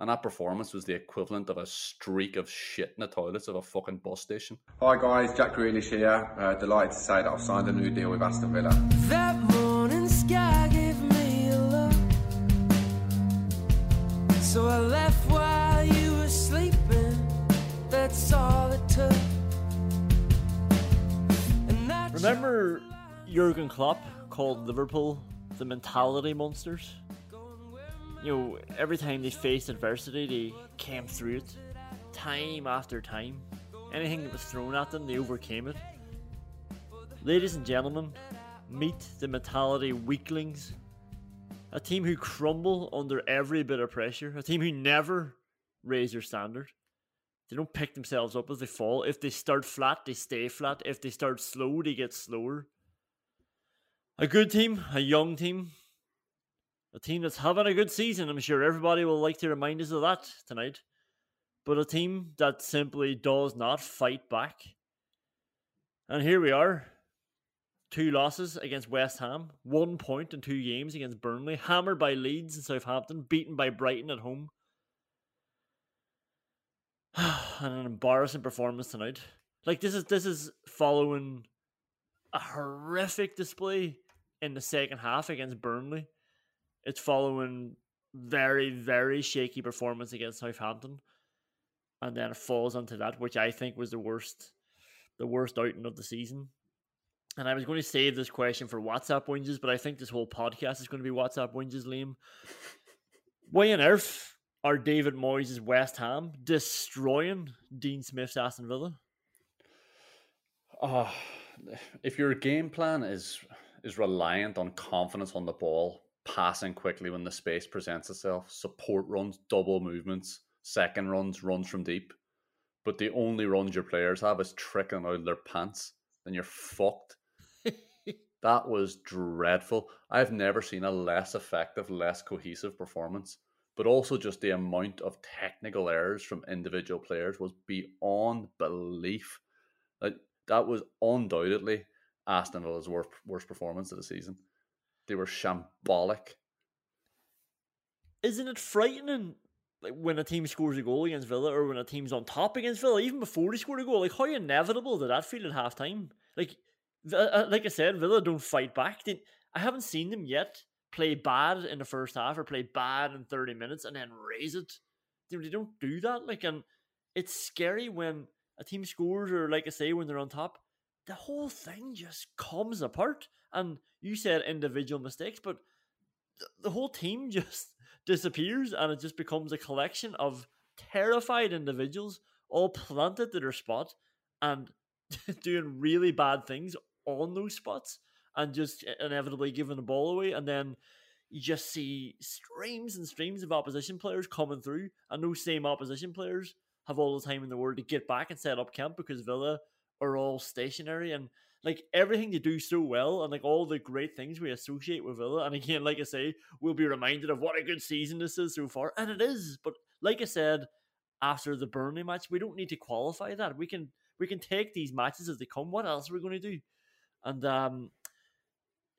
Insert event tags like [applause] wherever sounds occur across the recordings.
And that performance was the equivalent of a streak of shit in the toilets of a fucking bus station. Hi guys, Jack Grealish here. Uh, delighted to say that I've signed a new deal with Aston Villa. That morning sky gave me a look. So I left while you were sleeping. That's all it took. And Remember Jurgen Klopp called Liverpool the mentality monsters? You know, every time they faced adversity, they came through it, time after time. Anything that was thrown at them, they overcame it. Ladies and gentlemen, meet the mentality weaklings. A team who crumble under every bit of pressure. A team who never raise their standard. They don't pick themselves up as they fall. If they start flat, they stay flat. If they start slow, they get slower. A good team, a young team, a team that's having a good season. I'm sure everybody will like to remind us of that tonight. But a team that simply does not fight back. And here we are. Two losses against West Ham, one point in two games against Burnley, hammered by Leeds and Southampton, beaten by Brighton at home. [sighs] and an embarrassing performance tonight. Like this is this is following a horrific display in the second half against Burnley. It's following very very shaky performance against Southampton, and then it falls onto that, which I think was the worst, the worst outing of the season. And I was going to save this question for WhatsApp whinges, but I think this whole podcast is going to be WhatsApp whinges, Liam. Why on earth are David Moyes' West Ham destroying Dean Smith's Aston Villa? Oh, [sighs] if your game plan is is reliant on confidence on the ball, passing quickly when the space presents itself, support runs, double movements, second runs, runs from deep, but the only runs your players have is tricking out of their pants, then you're fucked. [laughs] that was dreadful. I've never seen a less effective, less cohesive performance. But also just the amount of technical errors from individual players was beyond belief. Like that was undoubtedly Aston Villa's worst, worst performance of the season. They were shambolic. Isn't it frightening? Like when a team scores a goal against Villa, or when a team's on top against Villa, even before they scored a goal, like how inevitable did that feel at halftime? Like, uh, like I said, Villa don't fight back. They, I haven't seen them yet play bad in the first half or play bad in 30 minutes and then raise it. They, they don't do that. Like, and it's scary when a team scores, or like I say, when they're on top, the whole thing just comes apart. And you said individual mistakes, but th- the whole team [laughs] just disappears and it just becomes a collection of terrified individuals all planted to their spot and [laughs] doing really bad things on those spots and just inevitably giving the ball away. And then you just see streams and streams of opposition players coming through, and those same opposition players have all the time in the world to get back and set up camp because Villa are all stationary and like everything they do so well and like all the great things we associate with Villa. And again, like I say, we'll be reminded of what a good season this is so far. And it is. But like I said, after the Burnley match, we don't need to qualify that. We can we can take these matches as they come. What else are we going to do? And um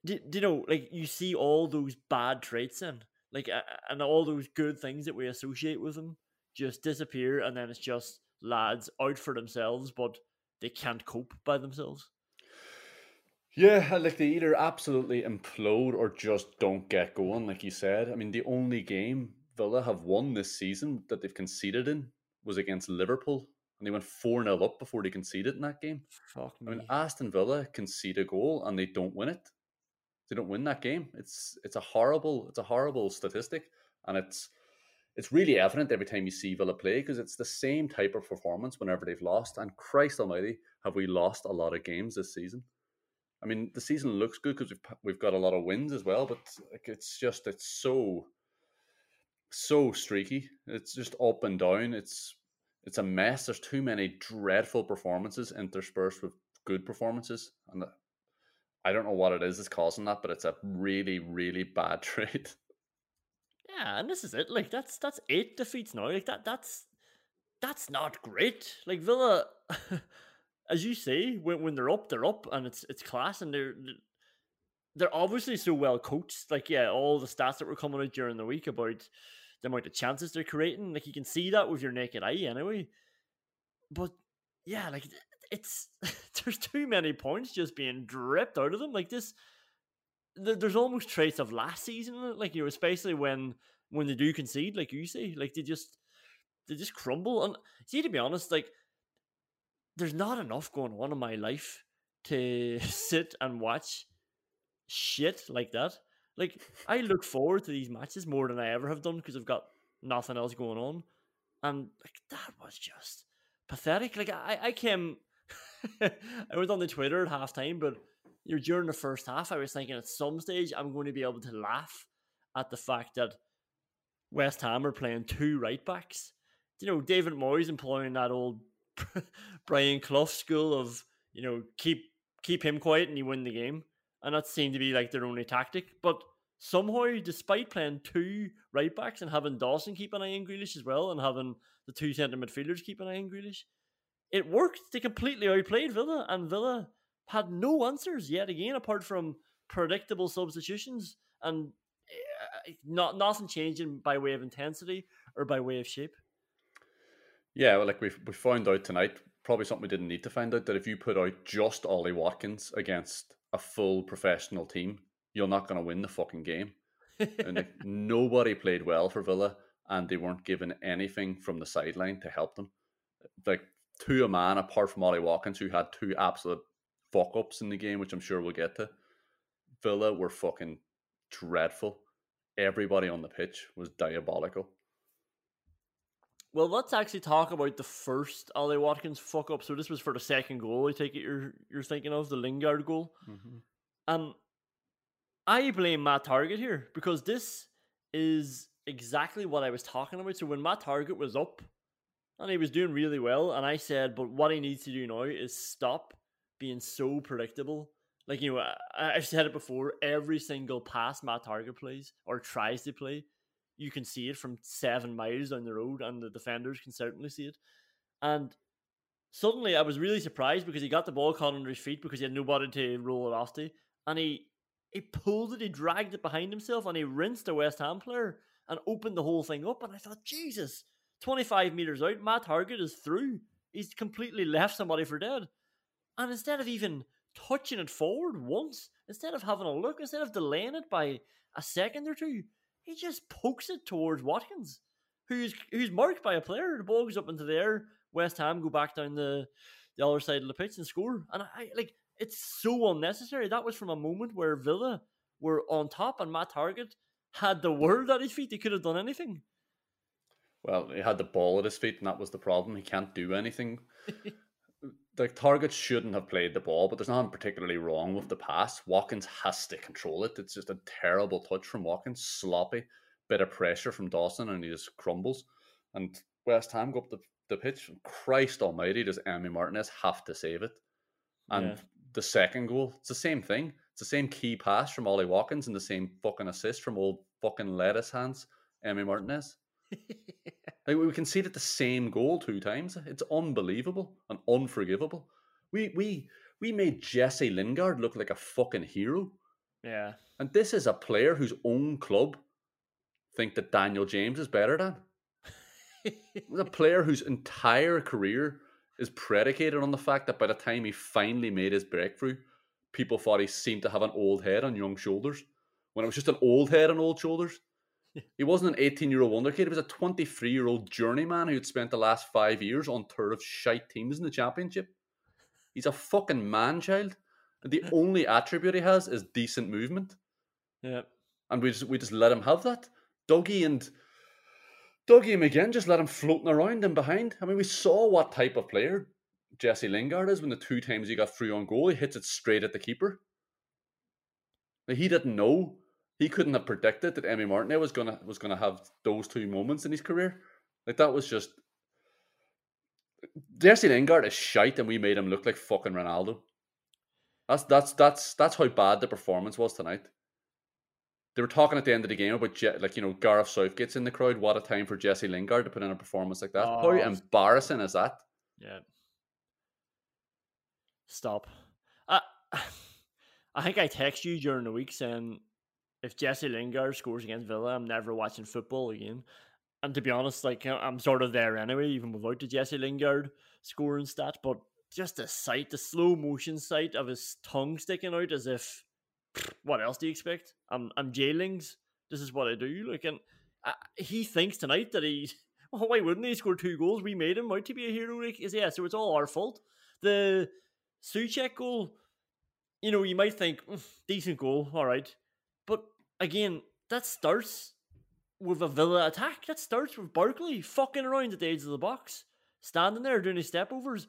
do, you know, like you see all those bad traits in, like, uh, and all those good things that we associate with them just disappear, and then it's just lads out for themselves, but they can't cope by themselves. Yeah, like they either absolutely implode or just don't get going, like you said. I mean, the only game Villa have won this season that they've conceded in was against Liverpool, and they went 4 0 up before they conceded in that game. Fuck I mean, Aston Villa concede a goal and they don't win it. They don't win that game. It's it's a horrible it's a horrible statistic, and it's it's really evident every time you see Villa play because it's the same type of performance whenever they've lost. And Christ Almighty, have we lost a lot of games this season? I mean, the season looks good because we've we've got a lot of wins as well, but it's just it's so so streaky. It's just up and down. It's it's a mess. There's too many dreadful performances interspersed with good performances, and I don't know what it is that's causing that, but it's a really really bad [laughs] trait. Yeah, and this is it. Like that's that's eight defeats now. Like that that's that's not great. Like Villa, [laughs] as you say, when when they're up, they're up, and it's it's class, and they're they're obviously so well coached. Like yeah, all the stats that were coming out during the week about the amount of chances they're creating, like you can see that with your naked eye anyway. But yeah, like it's [laughs] there's too many points just being dripped out of them. Like this, there's almost traits of last season. Like you know, especially when when they do concede, like you say, like they just they just crumble. And see, to be honest, like there's not enough going on in my life to [laughs] sit and watch shit like that. Like I look forward to these matches more than I ever have done because I've got nothing else going on, and like that was just pathetic. Like I, I came, [laughs] I was on the Twitter at halftime, but you know, during the first half, I was thinking at some stage I'm going to be able to laugh at the fact that West Ham are playing two right backs. You know, David Moyes employing that old [laughs] Brian Clough school of you know keep keep him quiet and you win the game, and that seemed to be like their only tactic. But somehow, despite playing two right backs and having Dawson keep an eye on Grealish as well, and having the two centre midfielders keep an eye on Grealish, it worked. They completely outplayed Villa, and Villa had no answers yet again, apart from predictable substitutions and uh, not nothing changing by way of intensity or by way of shape. Yeah, well, like we we found out tonight, probably something we didn't need to find out that if you put out just Ollie Watkins against a full professional team, you're not going to win the fucking game. and like, [laughs] nobody played well for Villa, and they weren't given anything from the sideline to help them. Like to a man, apart from Ollie Watkins, who had two absolute fuck ups in the game, which I'm sure we'll get to. Villa were fucking dreadful. Everybody on the pitch was diabolical. Well, let's actually talk about the first Ollie Watkins fuck up. So this was for the second goal. I take it you're you're thinking of the Lingard goal. Um, I blame Matt Targett here because this is exactly what I was talking about. So when Matt Targett was up and he was doing really well, and I said, but what he needs to do now is stop being so predictable. Like you know, I, I've said it before. Every single pass Matt Targett plays or tries to play, you can see it from seven miles down the road, and the defenders can certainly see it. And suddenly, I was really surprised because he got the ball caught under his feet because he had nobody to roll it off to, and he he pulled it, he dragged it behind himself, and he rinsed a West Ham player and opened the whole thing up. And I thought, Jesus, twenty five meters out, Matt Targett is through. He's completely left somebody for dead. And instead of even touching it forward once, instead of having a look, instead of delaying it by a second or two, he just pokes it towards Watkins, who's who's marked by a player. The ball goes up into the air. West Ham go back down the the other side of the pitch and score. And I like it's so unnecessary. That was from a moment where Villa were on top and Matt Targett had the world at his feet. He could have done anything. Well, he had the ball at his feet, and that was the problem. He can't do anything. [laughs] the Targett shouldn't have played the ball, but there's nothing particularly wrong with the pass. Watkins has to control it. It's just a terrible touch from Watkins, sloppy, bit of pressure from Dawson, and he just crumbles. And West Ham go up the, the pitch. Christ almighty, does Emi Martinez have to save it? And Yeah. the second goal, it's the same thing. It's the same key pass from Ollie Watkins and the same fucking assist from old fucking lettuce hands, Emi Martinez. [laughs] Like we conceded the same goal two times. It's unbelievable and unforgivable. We we we made Jesse Lingard look like a fucking hero. Yeah. And this is a player whose own club think that Daniel James is better than. [laughs] A player whose entire career is predicated on the fact that by the time he finally made his breakthrough, people thought he seemed to have an old head on young shoulders. When it was just an old head on old shoulders. He wasn't an 18 year old wonder kid. He was a 23 year old journeyman who had spent the last five years on tour of shite teams in the championship. He's a fucking man child. And the [laughs] only attribute he has is decent movement. Yeah. And we just we just let him have that. Dougie and Dougie and McGinn just let him floating around and behind. I mean, we saw what type of player Jesse Lingard is when the two times he got through on goal, he hits it straight at the keeper. He didn't know. He couldn't have predicted that Emi Martinez was gonna was gonna have those two moments in his career. Like that was just Jesse Lingard is shite, and we made him look like fucking Ronaldo. That's that's that's that's how bad the performance was tonight. They were talking at the end of the game about Je- like you know Gareth Southgate's in the crowd. What a time for Jesse Lingard to put in a performance like that. Oh, how embarrassing is that? Yeah. Stop. I, [sighs] I think I text you during the week saying if Jesse Lingard scores against Villa, I'm never watching football again. And to be honest, like I'm sort of there anyway, even without the Jesse Lingard scoring stat. But just the sight, the slow motion sight of his tongue sticking out as if, what else do you expect? I'm I'm jailings. This is what I do. Like, and uh, he thinks tonight that he. Well, [laughs] why wouldn't he score two goals? We made him out to be a hero. Like, is yeah, so it's all our fault. The Soucek goal, you know, you might think mm, decent goal, all right, but again, that starts with a Villa attack. That starts with Barkley fucking around at the edge of the box, standing there doing his step overs.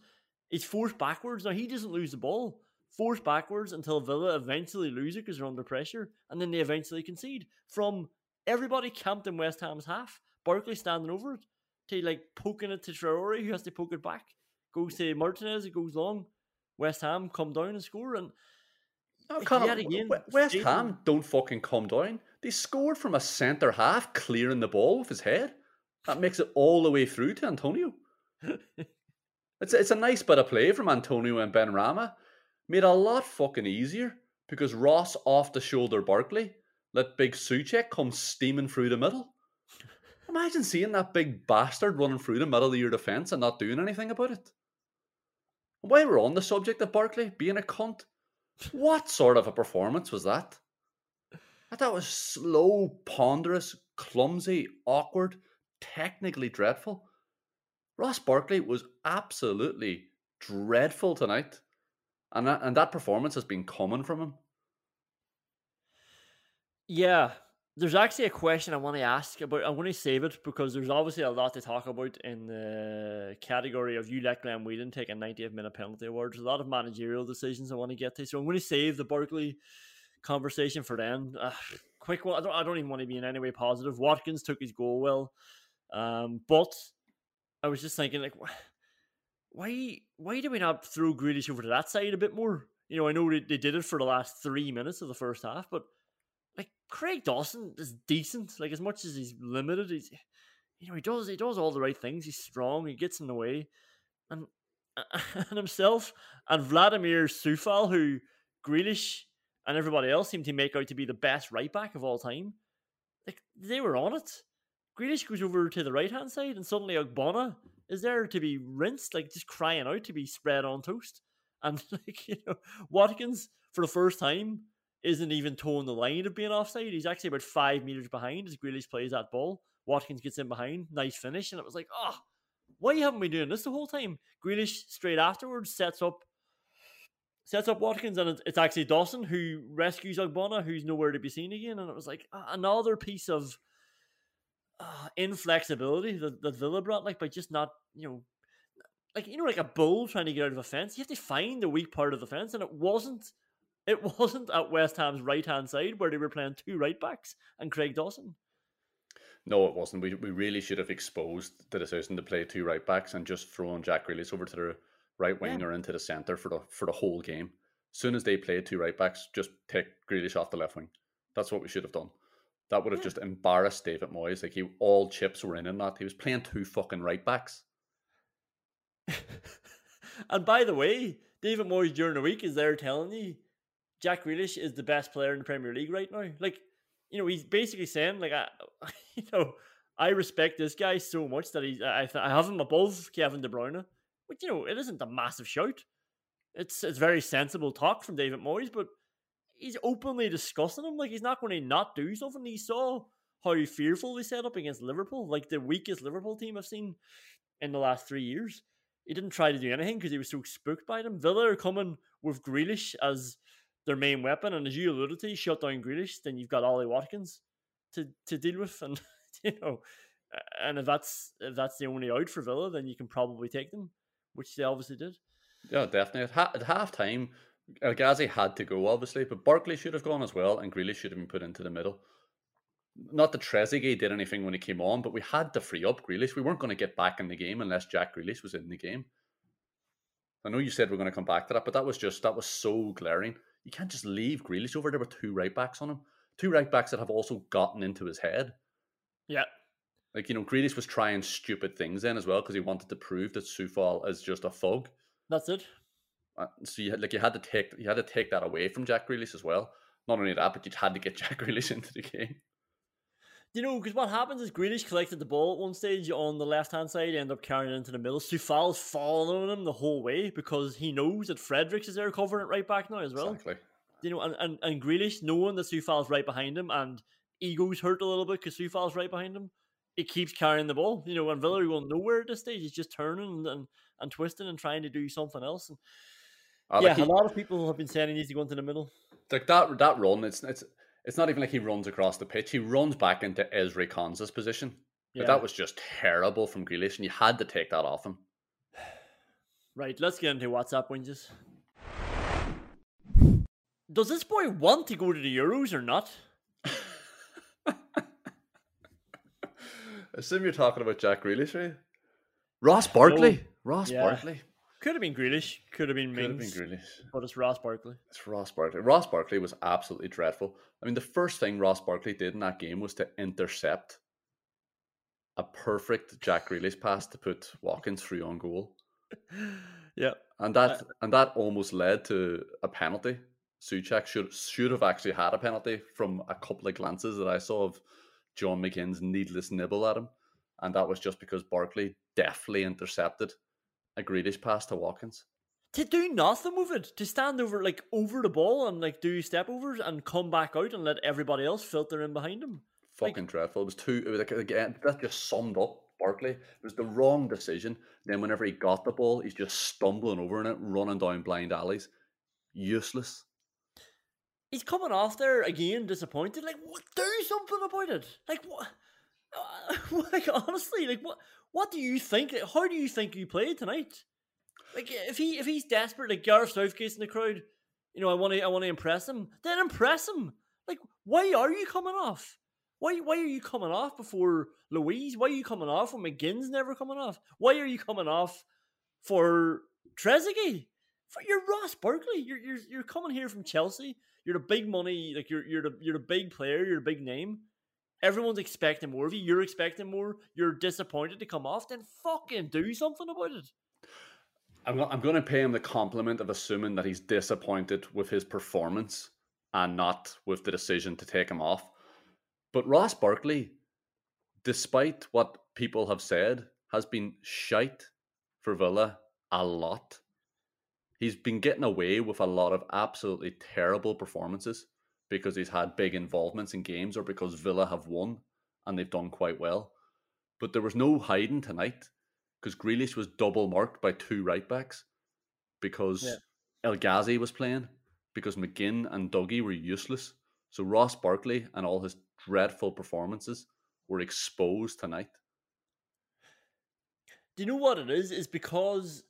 It's forced backwards. Now he doesn't lose the ball. Forced backwards until Villa eventually lose it because they're under pressure, and then they eventually concede from everybody camped in West Ham's half. Barkley standing over it to like poking it to Traore, who has to poke it back. Goes to Martinez, it goes long. West Ham come down and score, and No, Conor, yet again, West Ham don't fucking come down. They scored from a centre half, clearing the ball with his head. That makes it all the way through to Antonio. [laughs] It's it's a nice bit of play from Antonio and Benrahma. Made a lot fucking easier because Ross off the shoulder Barkley let big Soucek come steaming through the middle. [laughs] Imagine seeing that big bastard running through the middle of your defence and not doing anything about it. While we're on the subject of Barkley being a cunt, what sort of a performance was that? I thought it was slow, ponderous, clumsy, awkward, technically dreadful. Ross Barkley was absolutely dreadful tonight. And that, and that performance has been coming from him. Yeah, there's actually a question I want to ask about. I want to save it because there's obviously a lot to talk about in the category of you let Glenn Whedon take a 90th minute penalty award. There's a lot of managerial decisions I want to get to, so I'm going to save the Barkley conversation for then. Uh, quick one. I don't. I don't even want to be in any way positive. Watkins took his goal well, um, but I was just thinking like, why? Why do we not throw Grealish over to that side a bit more? You know, I know they, they did it for the last three minutes of the first half, but like Craig Dawson is decent. Like as much as he's limited, he's you know he does he does all the right things. He's strong. He gets in the way, and [laughs] and himself and Vladimir Coufal, who Grealish and everybody else seem to make out to be the best right back of all time. Like they were on it. Grealish goes over to the right hand side, and suddenly Ogbonna is there to be rinsed, like just crying out to be spread on toast. And [laughs] like you know, Watkins for the first time isn't even towing the line of being offside. He's actually about five meters behind as Grealish plays that ball. Watkins gets in behind, nice finish, and it was like, oh, why haven't we doing this the whole time? Grealish straight afterwards sets up sets up Watkins, and it's, actually Dawson who rescues Ogbonna, who's nowhere to be seen again. And it was like another piece of uh, inflexibility that, that Villa brought, like by just not, you know, like you know, like a bull trying to get out of a fence. You have to find the weak part of the fence, and it wasn't. It wasn't at West Ham's right hand side where they were playing two right backs and Craig Dawson. No, it wasn't. We, we really should have exposed the decision to play two right backs and just thrown Jack Grealish over to the right wing Yeah. or into the centre for the for the whole game. As soon as they played two right backs, just take Grealish off the left wing. That's what we should have done. That would have Yeah. just embarrassed David Moyes. Like he, all chips were in in that. He was playing two fucking right backs. [laughs] and by the way, David Moyes during the week is there telling you Jack Grealish is the best player in the Premier League right now. Like, you know, he's basically saying like, I, [laughs] you know, I respect this guy so much that he's I, I have him above Kevin De Bruyne. But you know, it isn't a massive shout. It's it's very sensible talk from David Moyes, but he's openly discussing him like he's not going to not do something. He saw how fearful we set up against Liverpool, like the weakest Liverpool team I've seen in the last three years. He didn't try to do anything because he was so spooked by them. Villa are coming with Grealish as their main weapon, and as you alluded to, you shut down Grealish, then you've got Ollie Watkins to, to deal with, [laughs] and you know, and if that's if that's the only out for Villa, then you can probably take them, which they obviously did. Yeah, definitely. At, ha- at half time, El Ghazi had to go, obviously, but Barkley should have gone as well, and Grealish should have been put into the middle. Not that Trezeguet did anything when he came on, but we had to free up Grealish. We weren't going to get back in the game unless Jack Grealish was in the game. I know you said we're going to come back to that, but that was just that was so glaring. You can't just leave Grealish over there with two right backs on him, two right backs that have also gotten into his head. Yeah, Like you know, Grealish was trying stupid things then as well because he wanted to prove that Coufal is just a thug. that's it. Uh, So you had, like you had to take you had to take that away from Jack Grealish as well. Not only that, but you had to get [laughs] Jack Grealish into the game. You know, because what happens is Grealish collected the ball at one stage on the left hand side, end up carrying it into the middle. Coufal's following him the whole way because he knows that Fredericks is there covering it right back now as well. Exactly. You know, and, and, and Grealish knowing that Coufal's right behind him and ego's hurt a little bit because Coufal's right behind him, he keeps carrying the ball. You know, and are going nowhere at this stage. He's just turning and, and, and twisting and trying to do something else. And Uh, yeah, like, he- a lot of people have been saying he needs to go into the middle. like that that run. It's it's it's not even like he runs across the pitch. He runs back into Ezri Konsa's position. Yeah. that was just terrible from Grealish, and you had to take that off him. [sighs] Right, let's get into WhatsApp wins. Does this boy want to go to the Euros or not? [laughs] Assume you're talking about Jack Grealish, right? Ross Barkley. Ross Yeah. Barkley. Could have been Grealish, could have been Could have been Mings, Grealish. but it's Ross Barkley. It's Ross Barkley. Ross Barkley was absolutely dreadful. I mean, the first thing Ross Barkley did in that game was to intercept a perfect Jack Grealish pass to put Watkins through on goal, [laughs] Yeah, and that and that almost led to a penalty. Soucek should should have actually had a penalty from a couple of glances that I saw of John McGinn's needless nibble at him, and that was just because Barkley deftly intercepted a Grealish pass to Watkins. to do nothing with it, to stand over like over the ball and like do step overs and come back out and let everybody else filter in behind him. Like- fucking dreadful. It was too. It was like again. That just summed up Barkley. It was the wrong decision. Then whenever he got the ball, he's just stumbling over in it, running down blind alleys. Useless. He's coming off there again, disappointed. Like, what? Do something about it. Like, what? [laughs] Like, honestly, like, what? What do you think? How do you think you played tonight? Like, if he if he's desperate, like Gareth Southgate's in the crowd, you know, I want to I want to impress him. Then impress him. Like, why are you coming off? Why why are you coming off before Luiz? Why are you coming off when McGinn's never coming off? Why are you coming off for Trezeguet? For you're Ross Barkley. You're you're you're coming here from Chelsea. You're the big money, like you're you're the you're the big player. You're a big name. Everyone's expecting more of you. You're expecting more. You're disappointed to come off. Then fucking do something about it. I'm, I'm going to pay him the compliment of assuming that he's disappointed with his performance and not with the decision to take him off. But Ross Barkley, despite what people have said, has been shite for Villa a lot. He's been getting away with a lot of absolutely terrible performances because he's had big involvements in games or because Villa have won and they've done quite well. But there was no hiding tonight because Grealish was double marked by two right backs because Yeah. El Ghazi was playing, because McGinn and Dougie were useless. So Ross Barkley and all his dreadful performances were exposed tonight. Do you know what it is? Is because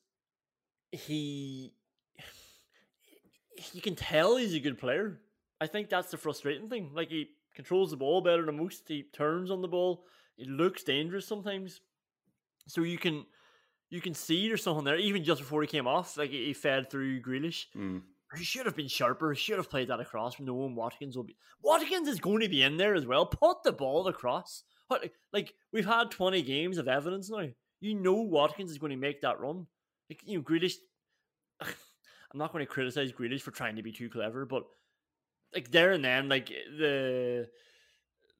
he [sighs] you can tell he's a good player. I think that's the frustrating thing. Like he controls the ball better than most. He turns on the ball. It looks dangerous sometimes. So you can you can see there's something there. Even just before he came off, like he fed through Grealish. Mm. He should have been sharper. He should have played that across. From knowing Watkins will be Watkins is going to be in there as well. Put the ball across. Like we've had twenty games of evidence now. You know Watkins is going to make that run. Like you know Grealish. [sighs] I'm not going to criticize Grealish for trying to be too clever, but like there and then, like the,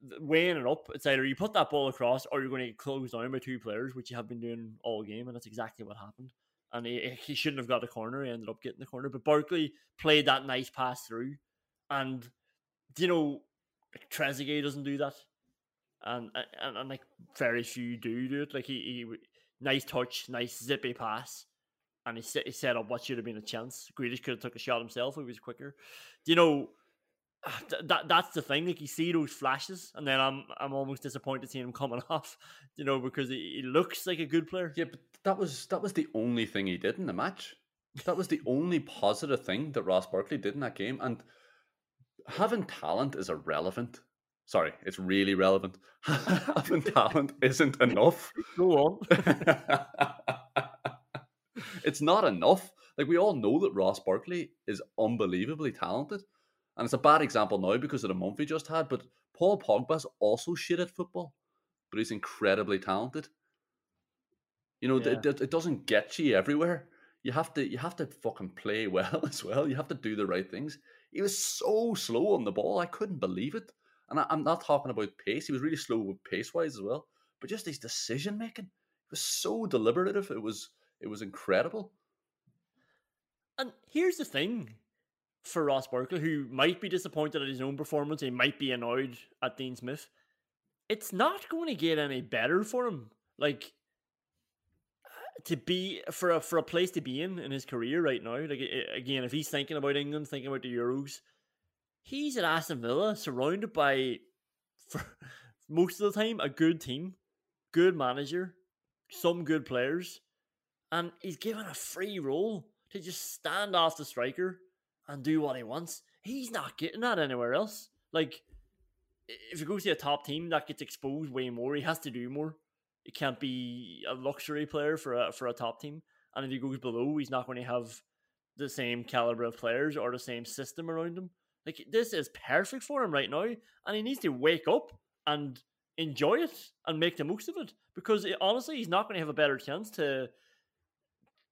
the weighing it up, it's either you put that ball across or you're going to get closed down by two players, which you have been doing all game, and that's exactly what happened. And he, he shouldn't have got the corner. He ended up getting the corner, but Barkley played that nice pass through, and you know, like, Trezeguet doesn't do that. and and, and like very few do do it. Like he, he nice touch, nice zippy pass, and he set, he set up what should have been a chance. Grealish could have took a shot himself he was quicker. Do you know? [sighs] That that's the thing. Like you see those flashes, and then I'm I'm almost disappointed seeing him coming [laughs] off. You know, because he, he looks like a good player. Yeah, but that was that was the only thing he did in the match. That was the only positive thing that Ross Barkley did in that game. And having talent is irrelevant. Sorry, it's really relevant. [laughs] having talent isn't enough. [laughs] Go on. it's not enough. Like we all know that Ross Barkley is unbelievably talented. And it's a bad example now because of the month he just had, but Paul Pogba's also shit at football, but he's incredibly talented. You know, yeah. it, it doesn't get you everywhere. You have to you have to fucking play [laughs] well as well. You have to do the right things. He was so slow on the ball. I couldn't believe it. And I, am not talking about pace. He was really slow with pace wise as well. But just his decision making, it was so deliberative. It was it was incredible. And here's the thing for Ross Barkley, who might be disappointed at his own performance, he might be annoyed at Dean Smith. It's not going to get any better for him. Like uh, to be for a for a place to be in in his career right now. Like again, if he's thinking about England, thinking about the Euros, he's at Aston Villa, surrounded by for [laughs] most of the time a good team, good manager, some good players, and he's given a free role to just stand off the striker and do what he wants. He's not getting that anywhere else. Like if he goes to a top team, that gets exposed way more. He has to do more. It can't be a luxury player for a for a top team. And if he goes below, he's not going to have the same caliber of players or the same system around him. Like this is perfect for him right now, and he needs to wake up and enjoy it and make the most of it. Because it, honestly, he's not going to have a better chance to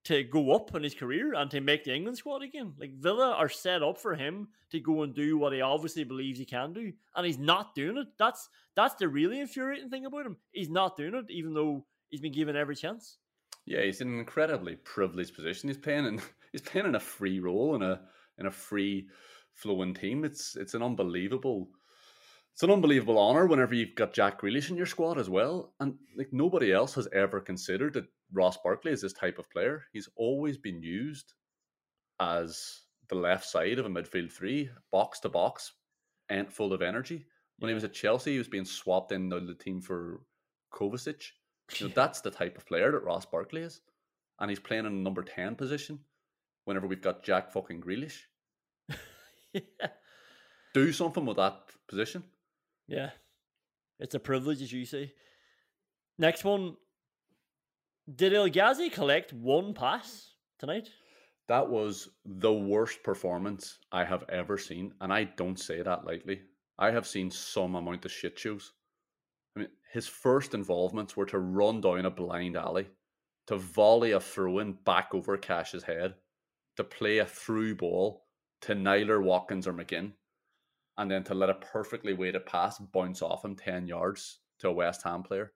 to go up in his career and to make the England squad again. Like Villa are set up for him to go and do what he obviously believes he can do, and he's not doing it. That's that's the really infuriating thing about him. He's not doing it, even though he's been given every chance. Yeah, he's in an incredibly privileged position. He's playing in [laughs] he's playing in a free role in a in a free flowing team. It's it's an unbelievable it's an unbelievable honor whenever you've got Jack Grealish in your squad as well. And like nobody else has ever considered that Ross Barkley is this type of player. He's always been used as the left side of a midfield three, box to box, and full of energy. When yeah. he was at Chelsea, he was being swapped in the team for Kovacic. You know, that's the type of player that Ross Barkley is. And he's playing in a number 10 position whenever we've got Jack fucking Grealish. [laughs] yeah. Do something with that position. Yeah. It's a privilege, as you say. Next one. Did El Ghazi collect one pass tonight? That was the worst performance I have ever seen. And I don't say that lightly. I have seen some amount of shit shows. I mean, his first involvements were to run down a blind alley, to volley a throw in back over Cash's head, to play a through ball to Naylor Watkins or McGinn, and then to let a perfectly weighted pass bounce off him 10 yards to a West Ham player.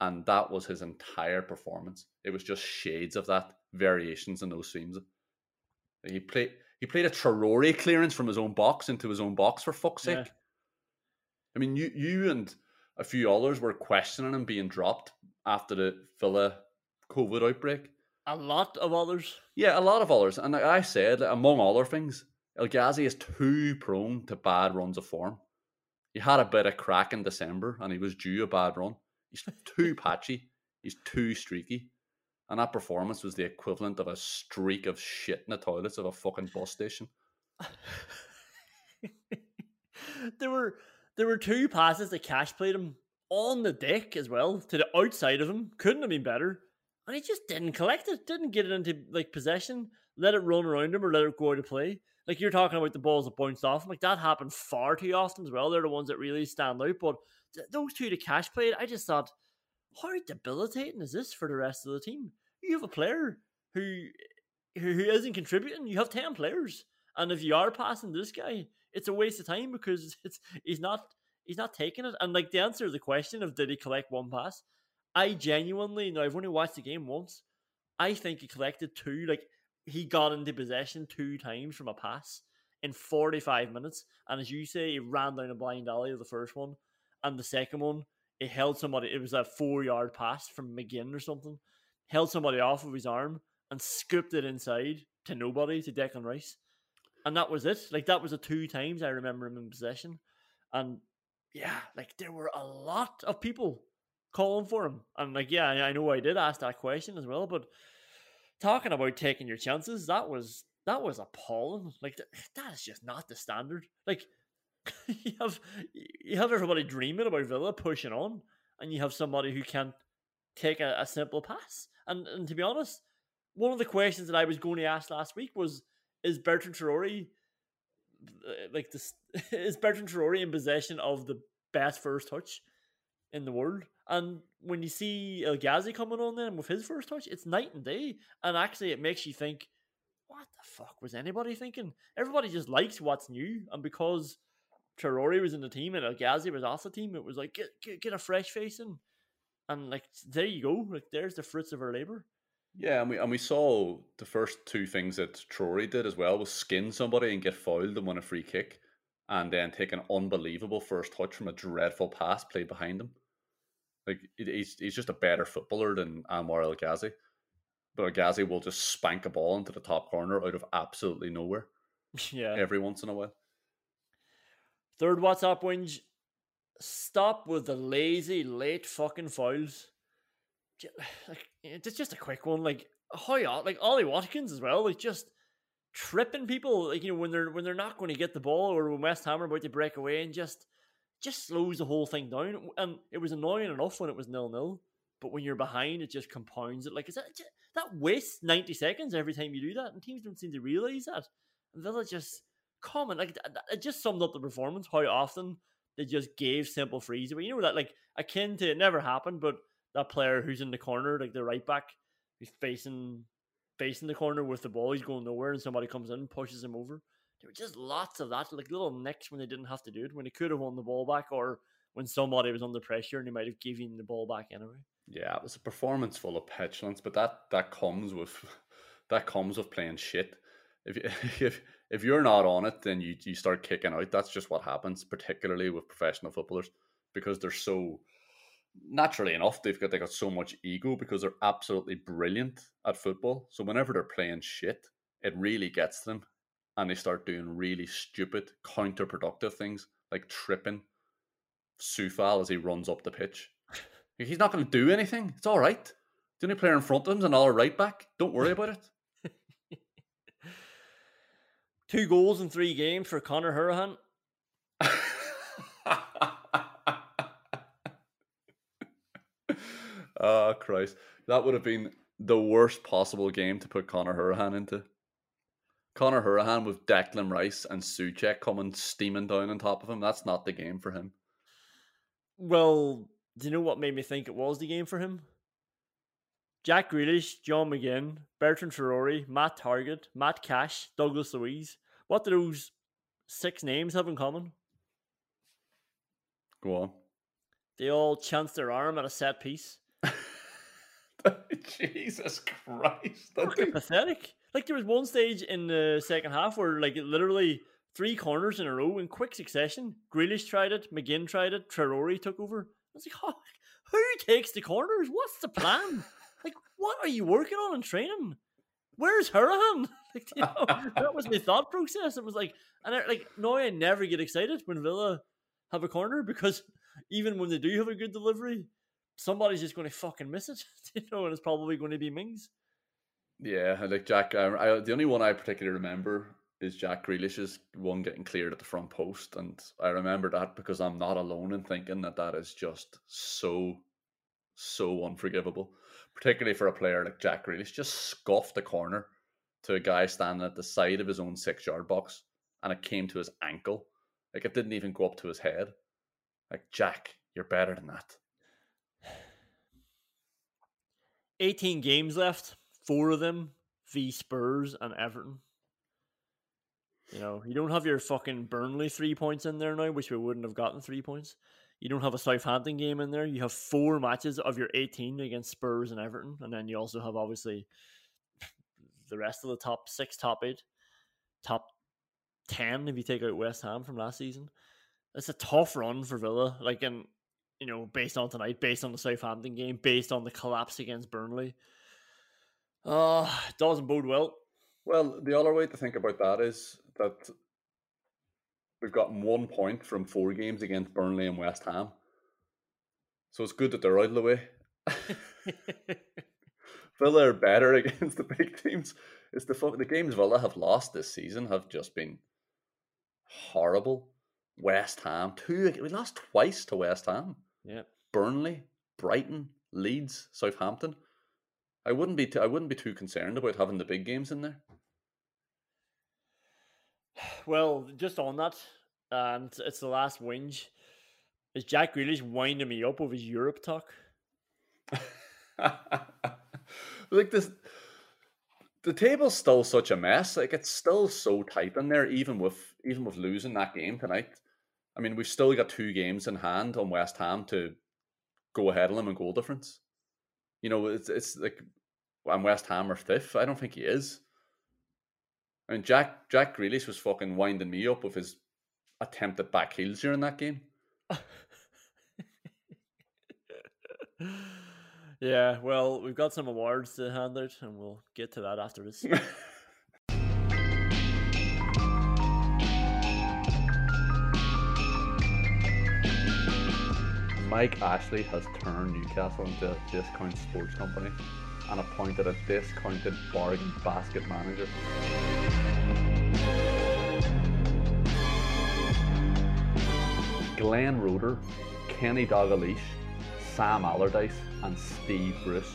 And that was his entire performance. It was just shades of that, variations in those streams. He played he played a Traore clearance from his own box into his own box for fuck's sake. Yeah. I mean, you you and a few others were questioning him being dropped after the Villa COVID outbreak. A lot of others. Yeah, a lot of others. And like I said, among other things, El Ghazi is too prone to bad runs of form. He had a bit of crack in December and he was due a bad run. He's too [laughs] patchy. He's too streaky. And that performance was the equivalent of a streak of shit in the toilets of a fucking bus station. [laughs] there were there were two passes that Cash played him on the deck as well, to the outside of him. Couldn't have been better. And he just didn't collect it, didn't get it into like possession, let it run around him or let it go out of play. Like you're talking about the balls that bounced off like that happened far too often as well. They're the ones that really stand out. But th- those two to cash played, I just thought, how debilitating is this for the rest of the team? You have a player who who, who isn't contributing. You have ten players, and if you are passing this guy, it's a waste of time because [laughs] it's he's not he's not taking it. And like the answer to the question of did he collect one pass, I genuinely now I've only watched the game once. I think he collected two. Like he got into possession two times from a pass in 45 minutes. And as you say, he ran down a blind alley of the first one. and the second one, he held somebody. It was a four yard pass from McGinn or something. Held somebody off of his arm and scooped it inside to nobody to Declan Rice, and that was it. Like that was the two times I remember him in possession, and yeah, like there were a lot of people calling for him, and like yeah, I know I did ask that question as well, but talking about taking your chances, that was that was appalling. Like [sighs] that is just not the standard. Like [laughs] you have you have everybody dreaming about Villa pushing on, and you have somebody who can't take a, a simple pass. And and to be honest, one of the questions that I was going to ask last week was: Is Bertrand Traore like this? [laughs] Is Bertrand Traore in possession of the best first touch in the world? And when you see El Ghazi coming on then with his first touch, it's night and day. And actually, it makes you think, what the fuck was anybody thinking? Everybody just likes what's new, and because Traore was in the team and El Ghazi was off the team, it was like get get, get a fresh face in, and like there you go, like there's the fruits of our labor. Yeah, and we and we saw the first two things that Traore did as well was skin somebody and get fouled and win a free kick, and then take an unbelievable first touch from a dreadful pass played behind him. Like he's he's just a better footballer than Anwar El Ghazi. But El Ghazi will just spank a ball into the top corner out of absolutely nowhere. [laughs] Yeah. Every once in a while. Third WhatsApp whinge. Stop with the lazy late fucking fouls. [sighs] Like eh, it's just a quick one. Like how like Ollie Watkins as well. Like just tripping people. Like you know when they're when they're not going to get the ball or when West Ham are about to break away and just just slows the whole thing down. And it was annoying enough when it was nil nil, but when you're behind, it just compounds it. Like is that that wastes ninety seconds every time you do that, and teams don't seem to realize that. And Villa just common like it just summed up the performance. How often they just gave simple frees away. You know that like akin to it never happened, but that player who's in the corner, like the right back, who's facing facing the corner with the ball, he's going nowhere, and somebody comes in and pushes him over. There were just lots of that, like little nicks when they didn't have to do it, when they could have won the ball back, or when somebody was under pressure and they might have given the ball back anyway. Yeah, it was a performance full of petulance, but that that comes with [laughs] that comes with playing shit. If you, [laughs] if if you're not on it, then you you start kicking out. That's just what happens, particularly with professional footballers, because they're so naturally enough they've got they got so much ego because they're absolutely brilliant at football. So whenever they're playing shit, it really gets them, and they start doing really stupid, counterproductive things like tripping Coufal as he runs up the pitch. He's not going to do anything. It's all right. The only player in front of him is another right back. Don't worry about it. [laughs] Two goals in three games for Conor Hourihane. oh [laughs] ah, Christ, that would have been the worst possible game to put Conor Hourihane into. Conor Hourihane with Declan Rice and Soucek coming steaming down on top of him. That's not the game for him. Well, do you know what made me think it was the game for him? Jack Grealish, John McGinn, Bertrand Traore, Matt Targett, Matt Cash, Douglas Luiz. What do those six names have in common? Go on. They all chanced their arm at a set piece. [laughs] Jesus Christ. Fucking pathetic. Like there was one stage in the second half where like literally three corners in a row in quick succession. Grealish tried it, McGinn tried it, Traore took over. I was like, oh, who takes the corners? What's the plan? [laughs] like, what are you working on in training? Where's Hourihane? [laughs] Like, you know, that was my thought process. It was like, and I, like, no, I never get excited when Villa have a corner because even when they do have a good delivery, somebody's just going to fucking miss it, [laughs] you know, and it's probably going to be Mings. Yeah, like Jack. I, I, the only one I particularly remember is Jack Grealish's one getting cleared at the front post, and I remember that because I'm not alone in thinking that that is just so, so unforgivable. Particularly for a player like Jack Grealish, just scuffed the corner to a guy standing at the side of his own six yard box, and it came to his ankle. Like it didn't even go up to his head. Like Jack, you're better than that. 18 games left, four of them v Spurs and Everton. You know, you don't have your fucking Burnley three points in there now, which we wouldn't have gotten three points. You don't have a Southampton game in there. You have four matches of your 18 against Spurs and Everton. And then you also have, obviously, [laughs] the rest of the top six, top eight, top 10 if you take out West Ham from last season. It's a tough run for Villa. Like, and you know, based on tonight, based on the Southampton game, based on the collapse against Burnley. Uh, doesn't bode well. Well, the other way to think about that is that we've gotten one point from four games against Burnley and West Ham. So it's good that they're out of the way. [laughs] Villa are better [laughs] against the big teams. It's the the games Villa have lost this season have just been horrible. West Ham, two we lost twice to West Ham. Yeah. Burnley, Brighton, Leeds, Southampton. I wouldn't be. T- I wouldn't be too concerned about having the big games in there. [sighs] Well, just on that, and it's the last whinge. Is Jack Grealish winding me up with his Europe talk? [laughs] like this, the table's still such a mess. Like it's still so tight in there, even with even with losing that game tonight. I mean, we've still got two games in hand on West Ham to go ahead of them in goal difference. You know, it's it's like I'm West Ham or fifth. I don't think he is. I mean, Jack Jack Grealish was fucking winding me up with his attempted back heels during that game. [laughs] yeah, well, we've got some awards to hand out, and we'll get to that after this. [laughs] Mike Ashley has turned Newcastle into a discount sports company and appointed a discounted bargain basket manager. Glenn Roeder, Kenny Dalglish, Sam Allardyce, and Steve Bruce.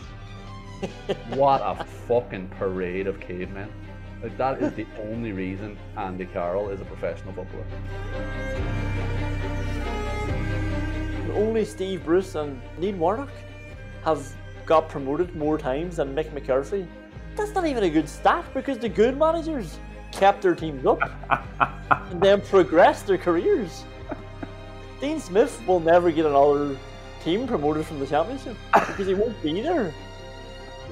[laughs] what a fucking parade of cavemen. Like that is the only reason Andy Carroll is a professional footballer. Only Steve Bruce and Neil Warnock have got promoted more times than Mick McCarthy. That's not even a good stat because the good managers kept their teams up [laughs] and then progressed their careers. Dean Smith will never get another team promoted from the championship because he won't be there.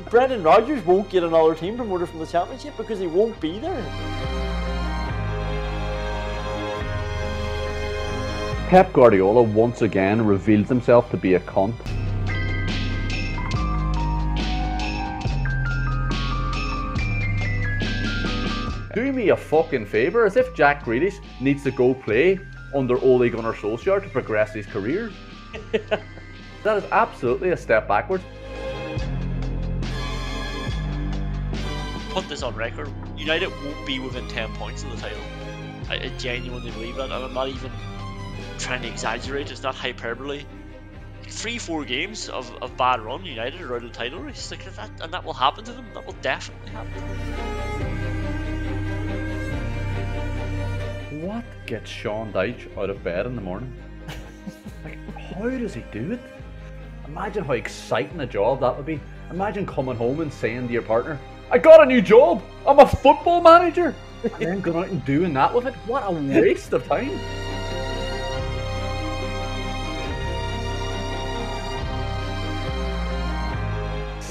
Brendan Rodgers won't get another team promoted from the championship because he won't be there. Pep Guardiola once again revealed himself to be a cunt. Do me a fucking favour, as if Jack Grealish needs to go play under Ole Gunnar Solskjaer to progress his career. [laughs] that is absolutely a step backwards. Put this on record. United won't be within 10 points of the title. I, I genuinely believe that, and I'm not even trying to exaggerate, it's not hyperbole. Three, four games of, of bad run, United are out of the title race. Like that, and that will happen to them. That will definitely happen. What gets Sean Dyche out of bed in the morning? [laughs] like, how does he do it? Imagine how exciting a job that would be. Imagine coming home and saying to your partner, I got a new job! I'm a football manager! And then going out and doing that with it? What a waste of time!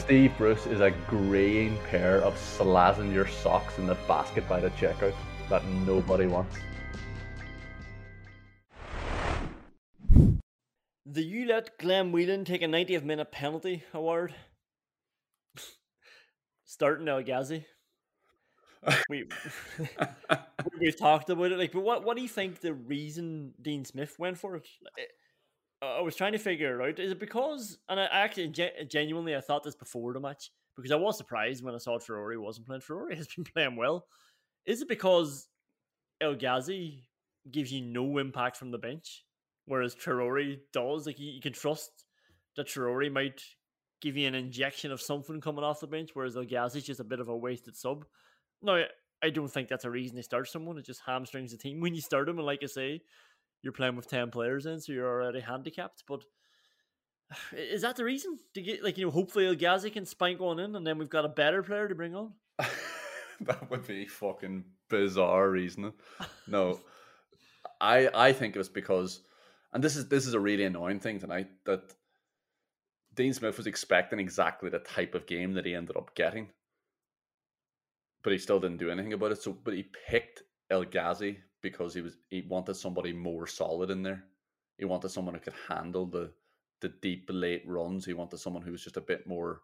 Steve Bruce is a greying pair of slazzing your socks in the basket by the checkout that nobody wants. Do you let Glenn Whelan take a 90th minute penalty award? Starting now, Ghazi. [laughs] [laughs] we we've talked about it, like, but what what do you think the reason Dean Smith went for it? I was trying to figure it out. Is it because, and I actually genuinely I thought this before the match because I was surprised when I saw Ferrari wasn't playing. Ferrari [laughs] has been playing well. Is it because El Ghazi gives you no impact from the bench, whereas Ferrari does? Like you, you can trust that Ferrari might give you an injection of something coming off the bench, whereas El Ghazi is just a bit of a wasted sub. No, I don't think that's a reason to start someone. It just hamstrings the team [laughs] when you start them, and like I say, you're playing with 10 players in, so you're already handicapped. But [sighs] is that the reason? To get like, you know, hopefully El Ghazi can spank one in and then we've got a better player to bring on? [laughs] that would be fucking bizarre reasoning. [laughs] No. I I think it was because and this is this is a really annoying thing tonight that Dean Smith was expecting exactly the type of game that he ended up getting. But he still didn't do anything about it. So but he picked El Ghazi because he was he wanted somebody more solid in there. He wanted someone who could handle the the deep late runs. He wanted someone who was just a bit more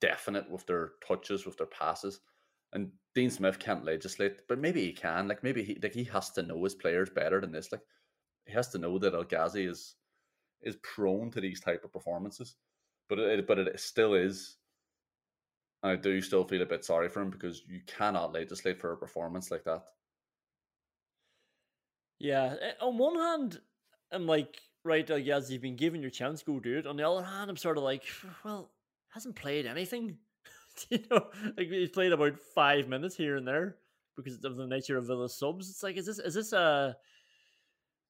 definite with their touches, with their passes. And Dean Smith can't legislate, but maybe he can. Like maybe he like he has to know his players better than this. Like he has to know that El Ghazi is is prone to these type of performances. But it but it still is. I do still feel a bit sorry for him because you cannot legislate for a performance like that. Yeah. eh, On one hand, I'm like, right, uh, yes, you've been given your chance, go do it. On the other hand, I'm sort of like, [sighs] well, hasn't played anything. [laughs] you know, like he's played about five minutes here and there because of the nature of Villa subs. It's like, is this is this a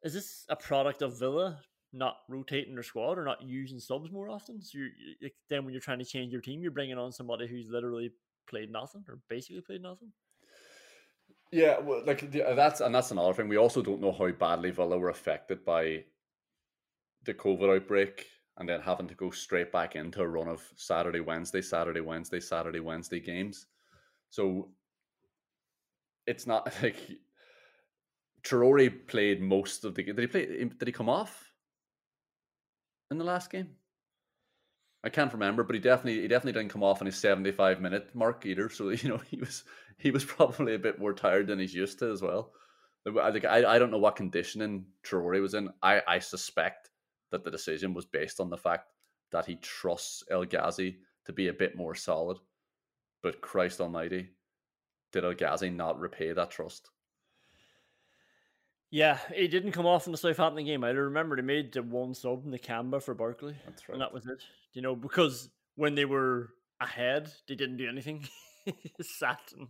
is this a product of Villa not rotating their squad or not using subs more often? So you're, you then when you're trying to change your team, you're bringing on somebody who's literally played nothing or basically played nothing. Yeah, well, like uh, that's and that's another thing. We also don't know how badly Villa were affected by the COVID outbreak, and then having to go straight back into a run of Saturday, Wednesday, Saturday, Wednesday, Saturday, Wednesday games. So it's not [laughs] like Traore played most of the. Did he play? Did he come off in the last game? I can't remember, but he definitely he definitely didn't come off in his seventy five minute mark either. So [laughs] you know he was he was probably a bit more tired than he's used to as well. I think I, I don't know what conditioning Traore was in. I, I suspect that the decision was based on the fact that he trusts El Ghazi to be a bit more solid. But Christ Almighty, did El Ghazi not repay that trust? Yeah, he didn't come off in the Southampton game. I remember they made the one sub in the Canberra for Barkley. That's right. And that was it. You know, because when they were ahead, they didn't do anything. [laughs] Sat and,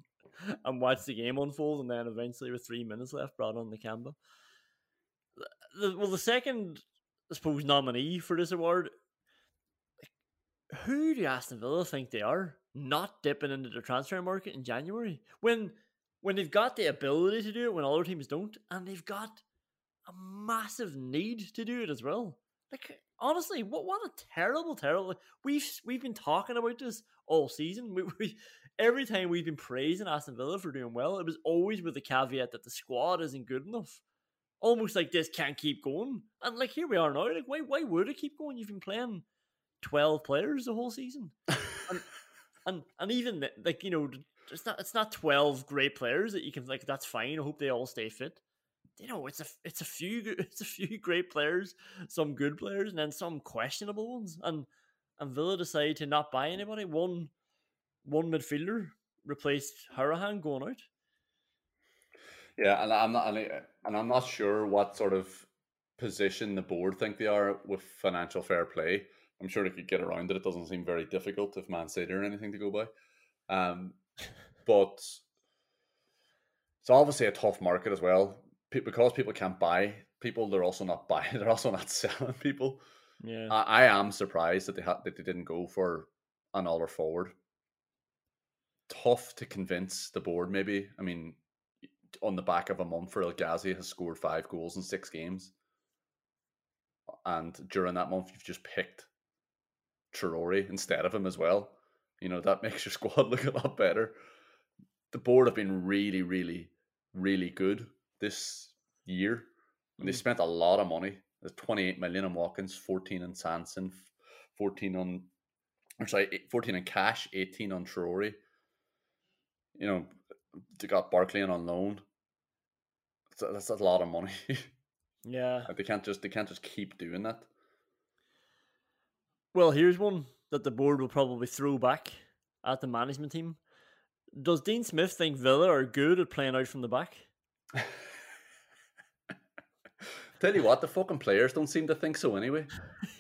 and watched the game unfold, and then eventually, with three minutes left, brought on the Canberra. The, well, the second, I suppose, nominee for this award, who do Aston Villa think they are? Not dipping into the transfer market in January when when they've got the ability to do it when other teams don't, and they've got a massive need to do it as well. Like honestly, what what a terrible, terrible. We've we've been talking about this all season. We, [laughs] we every time we've been praising Aston Villa for doing well, it was always with the caveat that the squad isn't good enough. Almost like this can't keep going. And like here we are now. Like why why would it keep going? You've been playing twelve players the whole season, and [laughs] and and even like you know it's not it's not twelve great players that you can like. That's fine. I hope they all stay fit you know, it's a it's a few [laughs] it's a few great players, some good players, and then some questionable ones. And and Villa decided to not buy anybody. One one midfielder replaced Hourihane going out. Yeah, and I'm not, and I'm not sure what sort of position the board think they are with financial fair play. I'm sure they could get around it. It doesn't seem very difficult if Man City or anything to go by. Um, but it's obviously a tough market as well because people can't buy people. They're also not buying. [laughs] They're also not selling people. Yeah, I, I am surprised that they had that they didn't go for another forward. Tough to convince the board, maybe. I mean, on the back of a month for El Ghazi has scored five goals in six games, and during that month you've just picked Traore instead of him as well. You know that [laughs] makes your squad look a lot better. The board have been really, really, really good this year. And they Mm. spent a lot of money. There's 28 million on Watkins, 14 on Sanson, 14 on, or sorry, 14 on cash, 18 on Traore. You know, they got Barkley on loan. That's a, that's a lot of money. [laughs] yeah. Like, they can't just they can't just keep doing that. Well, here's one that the board will probably throw back at the management team. Does Dean Smith think Villa are good at playing out from the back? [laughs] Tell you what, the fucking players don't seem to think so anyway.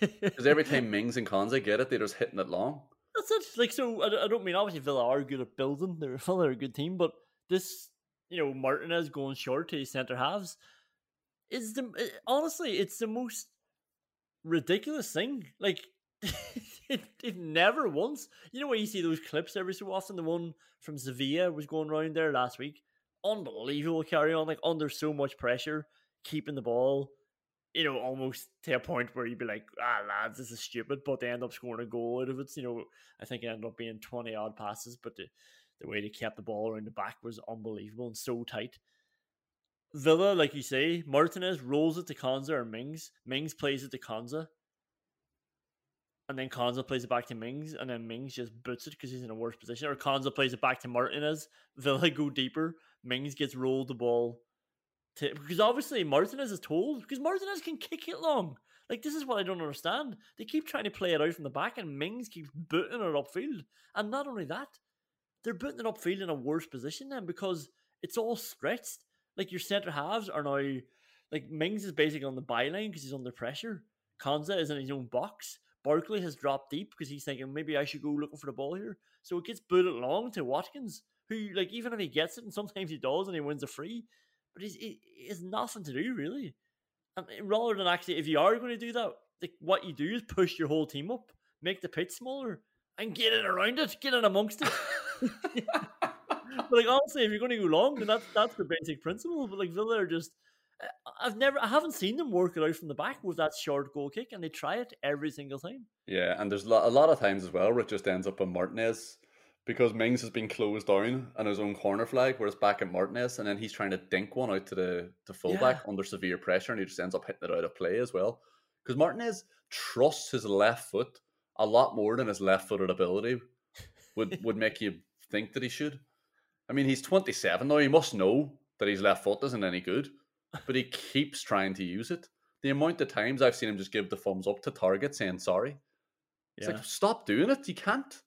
[laughs] Because every time Mings and Konsa get it, they're just hitting it long. That's it. Like, so I, don't- I don't mean obviously Villa are good at building. They're [laughs] Villa are a good team, but this, you know, Martinez going short to his centre halves is the eh, honestly, it's the most ridiculous thing. Like, it, it never once. You know when you see those clips every so often. The one from Sevilla was going around there last week. Unbelievable carry on, like under so much pressure, keeping the ball you know, almost to a point where you'd be like, ah, lads, this is stupid, but they end up scoring a goal out of it. You know, I think it ended up being 20 odd passes, but the, the way they kept the ball around the back was unbelievable and so tight. Villa, like you say, Martinez rolls it to Konsa or Mings. Mings plays it to Konsa. And then Konsa plays it back to Mings, and then Mings just boots it because he's in a worse position. Or Konsa plays it back to Martinez. [laughs] Villa go deeper. Mings gets rolled the ball. To, because obviously Martinez is told because Martinez can kick it long. Like this is what I don't understand. They keep trying to play it out from the back, and Mings keeps booting it upfield. And not only that, they're booting it upfield in a worse position then because it's all stretched. Like your centre halves are now like Mings is basically on the byline because he's under pressure. Konsa is in his own box. Barkley has dropped deep because he's thinking maybe I should go looking for the ball here. So it gets booted along to Watkins, who like even if he gets it, and sometimes he does, and he wins a free, but he's it, has nothing to do really. And rather than actually, if you are going to do that, like what you do is push your whole team up, make the pitch smaller, and get it around it, get in amongst it. [laughs] but like honestly, if you're going to go long, then that's that's the basic principle. But like Villa are just Uh, I've never, I haven't seen them work it out from the back with that short goal kick, and they try it every single time. Yeah, and there's a lot of times as well where it just ends up on Martinez because Mings has been closed down on his own corner flag, whereas back at Martinez, and then he's trying to dink one out to the to fullback yeah. under severe pressure, and he just ends up hitting it out of play as well. Because Martinez trusts his left foot a lot more than his left-footed ability would [laughs] would make you think that he should. I mean, he's 27 now. He must know that his left foot isn't any good but he keeps trying to use it. The amount of times I've seen him just give the thumbs up to Targett saying sorry. It's yeah. like stop doing it. You can't.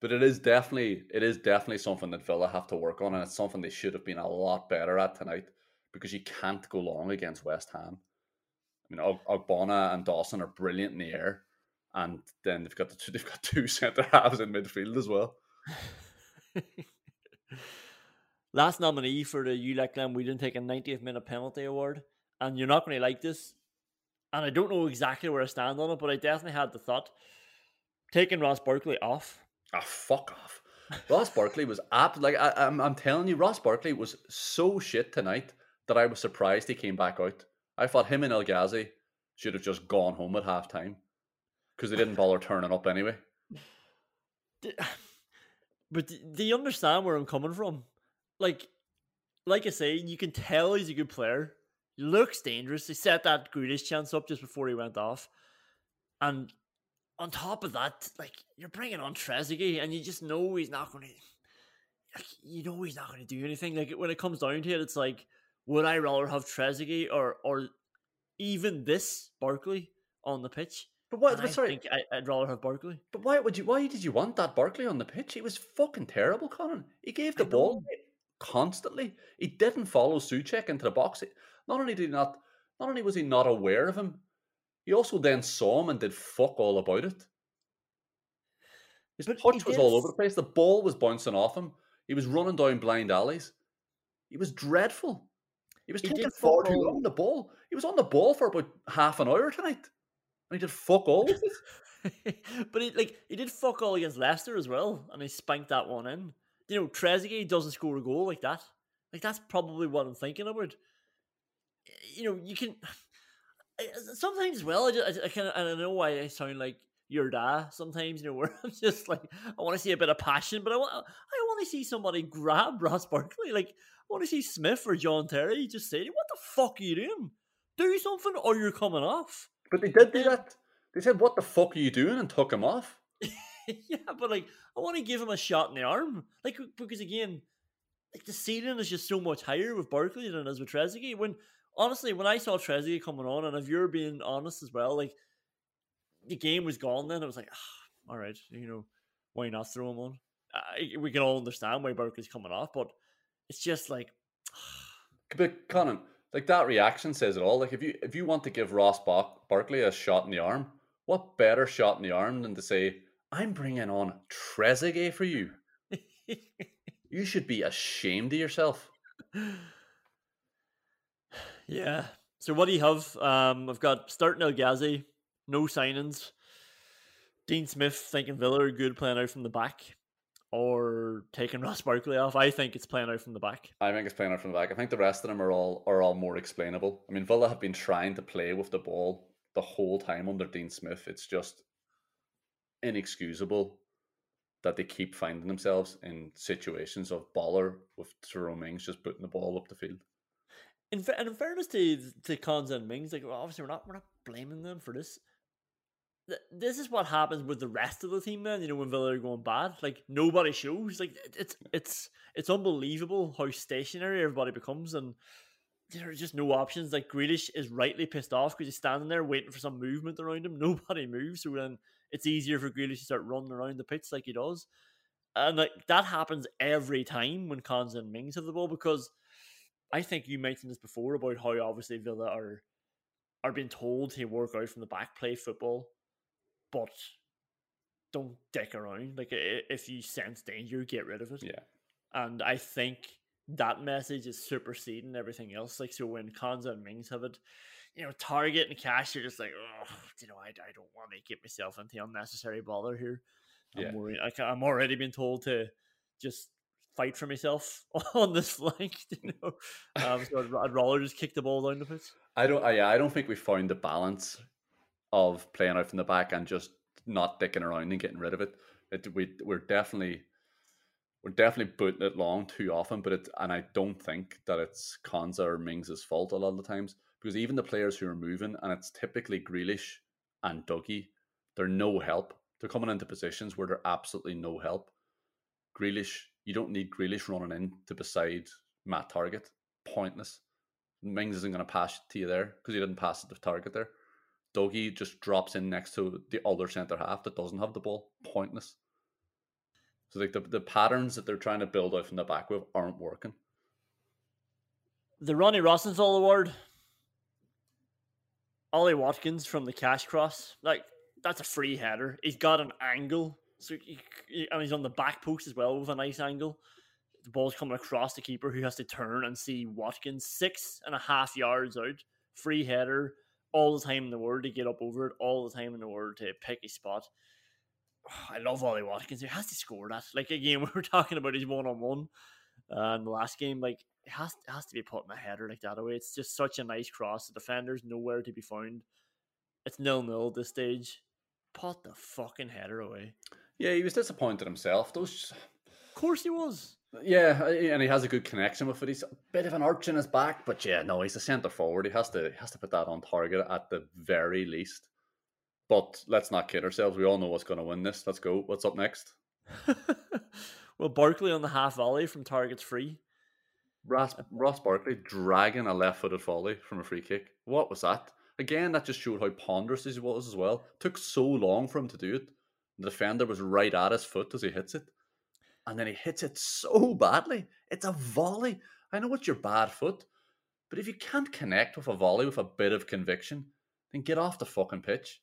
But it is definitely it is definitely something that Villa have to work on, and it's something they should have been a lot better at tonight because you can't go long against West Ham. I mean, Ogbonna and Dawson are brilliant in the air, and then they've got the two, [laughs] they've got two centre halves in midfield as well. [laughs] last nominee for the ULEC Glen didn't take a 90th minute penalty award. And you're not going to like this. And I don't know exactly where I stand on it, but I definitely had the thought taking Ross Barkley off. Ah, oh, fuck off. Ross Barkley was apt. Like I, am I'm, I'm telling you, Ross Barkley was so shit tonight that I was surprised he came back out. I thought him and El Ghazi should have just gone home at half time because they didn't bother turning up anyway. [sighs] But do you understand where I'm coming from? Like like I say, you can tell he's a good player. He looks dangerous. He set that Grealish chance up just before he went off. And on top of that, like you're bringing on Trezeguet, and you just know he's not going to. Like, you know he's not going to do anything. Like when it comes down to it, it's like, would I rather have Trezeguet or or even this Barkley on the pitch? But what? But sorry, I would rather have Barkley. But why would you? Why did you want that Barkley on the pitch? He was fucking terrible, Conan. He gave the ball constantly. He didn't follow Soucek into the box. Not only did he not, not only was he not aware of him, he also then saw him and did fuck all about it. His but touch was all over the place. The ball was bouncing off him. He was running down blind alleys. He was dreadful. He was he taking far too long the ball. He was on the ball for about half an hour tonight. And he did fuck all with it. [laughs] but he like he did fuck all against Leicester as well, and he spanked that one in you know, Trezeguet doesn't score a goal like that. Like that's probably what I'm thinking about. You know, you can [sighs] sometimes. Well, I, just, I, I kind of I don't know why I sound like your dad sometimes. You know, [laughs] where I'm just like I want to see a bit of passion, but I want I want to see somebody grab Ross Barkley. Like I want to see Smith or John Terry just say, "What the fuck are you doing? Do something, or you're coming off." But they did do that. They said, "What the fuck are you doing?" and took him off. [laughs] yeah, but like I want to give him a shot in the arm, like because again, like the ceiling is just so much higher with Barkley than it is with Trezeguet. When honestly, when I saw Trezeguet coming on, and if you're being honest as well, like the game was gone. Then I was like, oh, all right, you know, why not throw him on? We can all understand why Barkley's coming off, but it's just like. [sighs] but Conan, like that reaction says it all. Like if you if you want to give Ross Bar- Barkley a shot in the arm, what better shot in the arm than to say, I'm bringing on Trezeguet for you. [laughs] you should be ashamed of yourself. Yeah. So what do you have? Um, I've got starting El Ghazi, no signings. Dean Smith thinking Villa are good playing out from the back, or taking Ross Barkley off. I think it's playing out from the back. I think it's playing out from the back. I think the rest of them are all are all more explainable. I mean, Villa have been trying to play with the ball the whole time under Dean Smith. It's just inexcusable that they keep finding themselves in situations of baller with Tyrone Mings just putting the ball up the field. In, fa- and in fairness to to Konsa and Mings, like well, obviously we're not we're not blaming them for this. th- this is what happens with the rest of the team. Then you know when Villa are going bad, like nobody shows. Like it's it's it's unbelievable how stationary everybody becomes, and there are just no options. Like Grealish is rightly pissed off because he's standing there waiting for some movement around him. [laughs] Nobody moves, so then it's easier for Grealish to start running around the pitch like he does. And like that happens every time when Cons and Mings have the ball because I think you mentioned this before about how obviously Villa are are being told to work out from the back, play football, but don't dick around. Like if you sense danger, get rid of it. Yeah. And I think that message is superseding everything else. Like so when Konsa and Mings have it, you know, Targett and Cash you're just like, oh, you know, I, I don't want to get myself into unnecessary bother here. I'm Yeah. worried. Like, I'm already being told to just fight for myself [laughs] on this flank. [laughs] You know, um, so I'd, I'd rather just kick the ball down the pitch. I don't. I, yeah, I don't think we found the balance of playing out from the back and just not dicking around and getting rid of it. It we we're definitely we're definitely putting it long too often. But it and I don't think that it's Konsa or Mings' fault a lot of the times because even the players who are moving and it's typically Grealish and Dougie, they're no help. They're coming into positions where they're absolutely no help. Grealish, you don't need Grealish running in to beside Matt Targett. Pointless. Mings isn't going to pass to you there because he didn't pass to Targett there. Dougie just drops in next to the other centre half that doesn't have the ball. Pointless. So like the, the patterns that they're trying to build out from the back with aren't working. The Ronnie Rosenthal Award. Ollie Watkins from the cash cross. Like, that's a free header. He's got an angle. So he, he- and he's on the back post as well with a nice angle. The ball's coming across the keeper who has to turn and see Watkins six and a half yards out. Free header. All the time in the world to get up over it. All the time in the world to pick a spot. [sighs] I love Ollie Watkins. He has to score that. Like again, [laughs] we were talking about his one on one in the last game. Like it has it has to be putting a header like that away. It's just such a nice cross. The defender's nowhere to be found. It's nil nil at this stage. Put the fucking header away. Yeah, he was disappointed himself. Those, Of course he was. yeah, and he has a good connection with it. He's a bit of an arch in his back, but yeah, no, he's a centre forward. He has to he has to put that on target at the very least. But let's not kid ourselves. We all know what's going to win this. Let's go. What's up next? [laughs] well, Barkley on the half volley from Targett's free. Ross, Ross Barkley dragging a left-footed volley from a free kick. What was that? Again, that just showed how ponderous he was as well. Took so long for him to do it. The defender was right at his foot as he hits it, and then he hits it so badly. It's a volley. I know it's your bad foot, but if you can't connect with a volley with a bit of conviction, then get off the fucking pitch.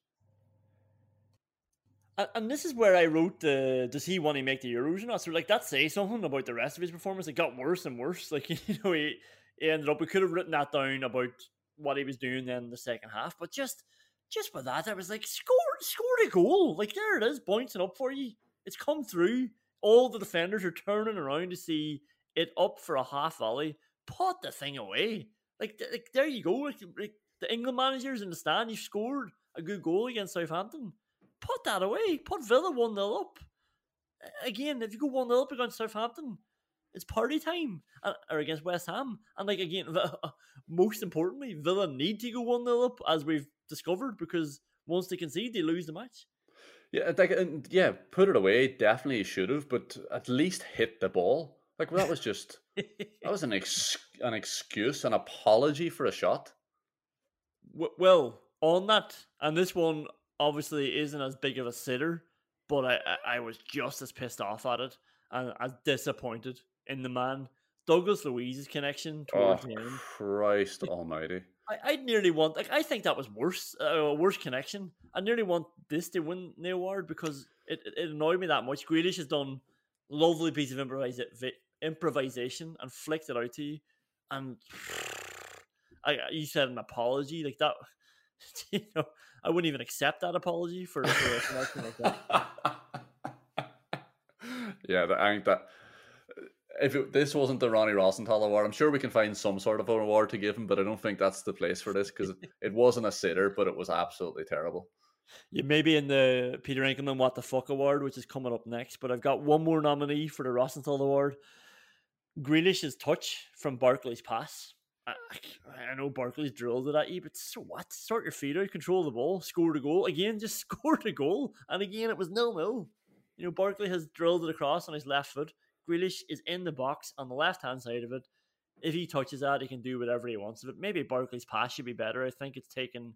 And, this is where I wrote the does he want to make the Euros or not? So like that says something about the rest of his performance. It got worse and worse. Like [laughs] you know, he, he ended up we could have written that down about what he was doing then in the second half. But just just with that, I was like, score scored a goal. Like there it is, bouncing up for you. It's come through. All the defenders are turning around to see it up for a half volley. Put the thing away. Like, like there you go. Like, like the England managers in the stand, you scored a good goal against Southampton put that away. Put Villa 1 0 up. Again, if you go 1 0 up against Southampton, it's party time. Or against West Ham. And, like, again, [laughs] most importantly, Villa need to go 1 0 up, as we've discovered, because once they concede, they lose the match. Yeah, like, and yeah, put it away. Definitely should have, but at least hit the ball. Like that was just [laughs] that was an ex- an excuse, an apology for a shot. Well, on that, and this one obviously isn't as big of a sitter, but I, I, I was just as pissed off at it and as disappointed in the man. Douglas Luiz's connection Oh towards the end. Christ Almighty! I, I'd nearly want like I think that was worse, uh, a worse connection. I nearly want this to win the award because it, it, annoyed me that much. Grealish has done lovely piece of improvisa- vi- improvisation and flicked it out to you, and [sighs] I you said an apology like that. [laughs] You know, I wouldn't even accept that apology for, for a like that. [laughs] yeah, that, I think that uh, if it, this wasn't the Ronnie Rosenthal award, I'm sure we can find some sort of an award to give him, but I don't think that's the place for this because [laughs] it wasn't a sitter, but it was absolutely terrible. Yeah, maybe in the Peter Enckelman What the Fuck Award, which is coming up next. But I've got one more nominee for the Rosenthal Award. Grealish's touch from Barkley's pass. I know Barkley's drilled it at you, but so what? Start your feet out, control the ball, score the goal. Again, just [laughs] scored a goal. And again, it was nil nil. You know, Barkley has drilled it across on his left foot. Grealish is in the box on the left hand side of it. If he touches that, he can do whatever he wants it. Maybe Barkley's pass should be better. I think it's taken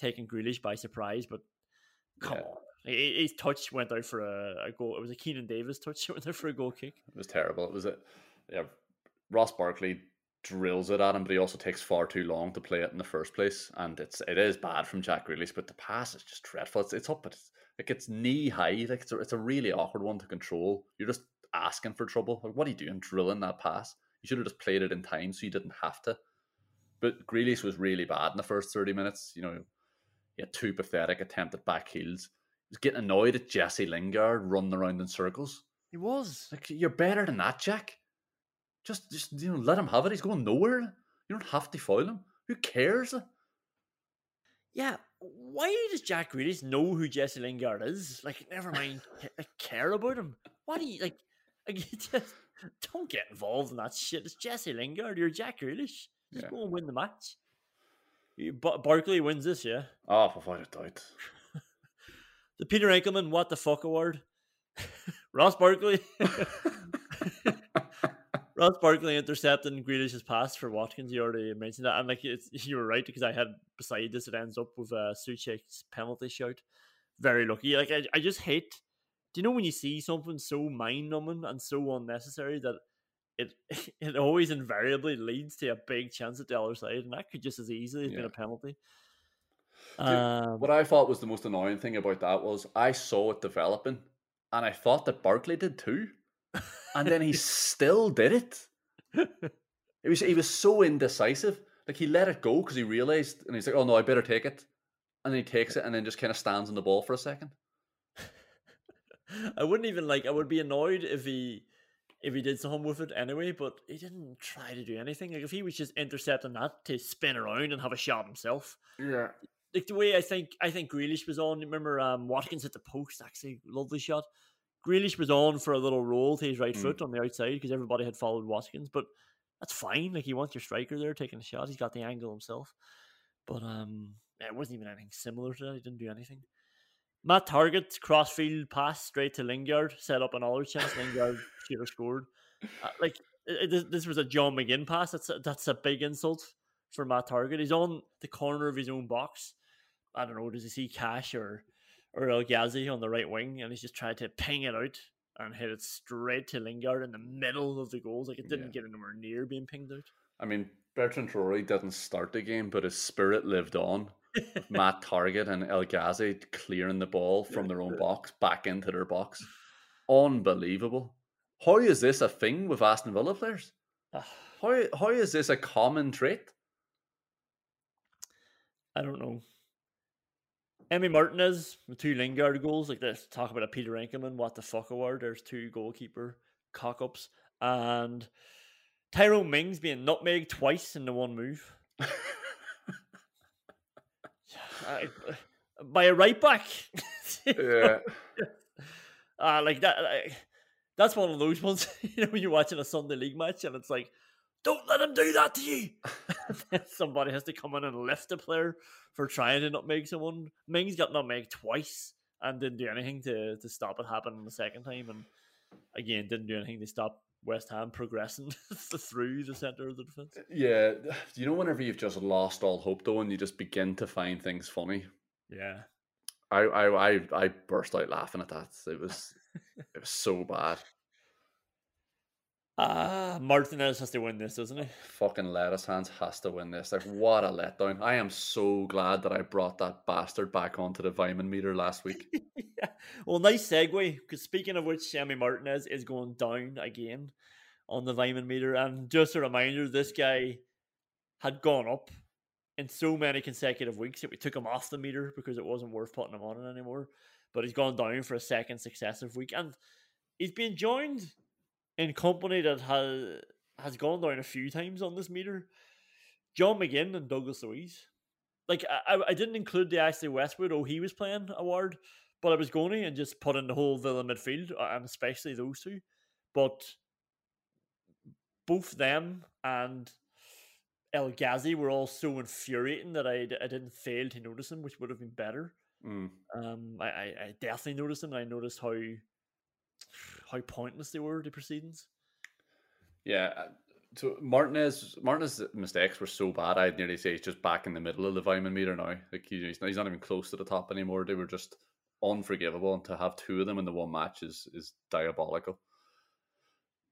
taken Grealish by surprise, but come Yeah. on. His touch went out for a, a goal. It was a Keinan Davis touch. [laughs] It went out for a goal kick. It was terrible. It was a yeah. Ross Barkley drills it at him, but he also takes far too long to play it in the first place, and it's it is bad from Jack Grealish. But the pass is just dreadful. It's, it's up, but it's, like it's knee high. Like it's a, it's a really awkward one to control. You're just asking for trouble. Like what are you doing drilling that pass? You should have just played it in time so you didn't have to. But Grealish was really bad in the first thirty minutes. You know, he had two pathetic attempted back heels. He was getting annoyed at Jesse Lingard running around in circles. He was. Like you're better than that, Jack. Just, just you know, let him have it. He's going nowhere. You don't have to foul him. Who cares? Yeah, why does Jack Grealish know who Jesse Lingard is? Like, never mind, [laughs] I care about him. Why do you like? [laughs] like you just don't get involved in that shit. It's Jesse Lingard. You're Jack Grealish. Just Yeah. go and win the match. Bar- Barkley wins this, yeah. Oh, without a doubt. [laughs] The Peter Enckelman What the Fuck Award. Ross Barkley. Ross Barkley intercepted intercepting Grealish's pass for Watkins. You already mentioned that, and like it's, [laughs] you were right because I had beside this. It ends up with uh, Soucek's penalty shout. Very lucky. Like I, I just hate. Do you know when you see something so mind numbing and so unnecessary that it [laughs] it always invariably leads to a big chance at the other side, and that could just as easily have been a penalty. Dude, Um, what I thought was the most annoying thing about that was I saw it developing, and I thought that Barkley did too, and then he still did it. It was he was so indecisive. Like he let it go because he realized, and he's like, "Oh no, I better take it," and then he takes it, and then just kind of stands on the ball for a second. [laughs] I wouldn't even like. I would be annoyed if he if he did something with it anyway. But he didn't try to do anything. Like if he was just intercepting that to spin around and have a shot himself. Yeah, Like the way I think I think Grealish was on. Remember, um, Watkins hit the post. Actually, lovely shot. Grealish was on for a little roll to his right Mm. foot on the outside because everybody had followed Watkins. But that's fine. Like you want your striker there taking a shot. He's got the angle himself. But um, it wasn't even anything similar to that. He didn't do anything. Matt Targett crossfield pass straight to Lingard, set up another chance. Lingard [laughs] should have scored. Uh, like it, it- this- this was a John McGinn pass. That's a, that's a big insult for Matt Targett. He's on the corner of his own box. I don't know. Does he see Cash or or El Ghazi on the right wing, and he's just tried to ping it out and hit it straight to Lingard in the middle of the goals. Like it didn't Yeah. get anywhere near being pinged out. I mean Bertrand Traore didn't start the game, but his spirit lived on. [laughs] Matt Targett and El Ghazi clearing the ball from their own box back into their box. Unbelievable. How is this a thing with Aston Villa players? [sighs] How how is this a common trait? I don't know. Emi Martinez with two Lingard goals. Like this, talk about a Peter Enckelman. What the fuck award? There's two goalkeeper cock ups and Tyrone Mings being nutmegged twice in the one move. [laughs] I- by a right back. Yeah. [laughs] uh, like that. I- that's one of those ones. [laughs] You know, when you're watching a Sunday league match and it's like, don't let him do that to you. Then Somebody has to come in and lift the player for trying to not make someone. Mings got nutmegged twice and didn't do anything to, to stop it happening the second time. And again, didn't do anything to stop West Ham progressing [laughs] through the centre of the defence. Uh, yeah. [sighs] You know, whenever you've just lost all hope though and you just begin to find things funny. Yeah. I I I, I burst out laughing at that. It was it was so bad. Ah, Martinez has to win this, doesn't he? Fucking lettuce hands has to win this. Like what a letdown. I am so glad that I brought that bastard back onto the Vyman meter last week. [laughs] yeah. Well, nice segue. Because speaking of which, Sammy Martinez is going down again on the Vyman meter. And just a reminder, this guy had gone up in so many consecutive weeks that we took him off the meter because it wasn't worth putting him on it anymore. But he's gone down for a second successive week. And he's been joined in company that has has gone down a few times on this meter. John McGinn and Douglas Luiz. Like I, I- didn't include the Ashley Westwood, oh he was playing award, but I was going to and just put in the whole Villa midfield uh, and especially those two. But both them and El Ghazi were all so infuriating that I, I didn't fail to notice them, which would have been better. Mm. Um, I, I, definitely noticed them, and I noticed how how pointless they were the proceedings. Yeah. uh, So Martinez, Martinez mistakes were so bad. I'd nearly say he's just back in the middle of the Vyman meter now. Like he- he's not, he's not even close to the top anymore. They were just unforgivable, and to have two of them in the one match is is diabolical.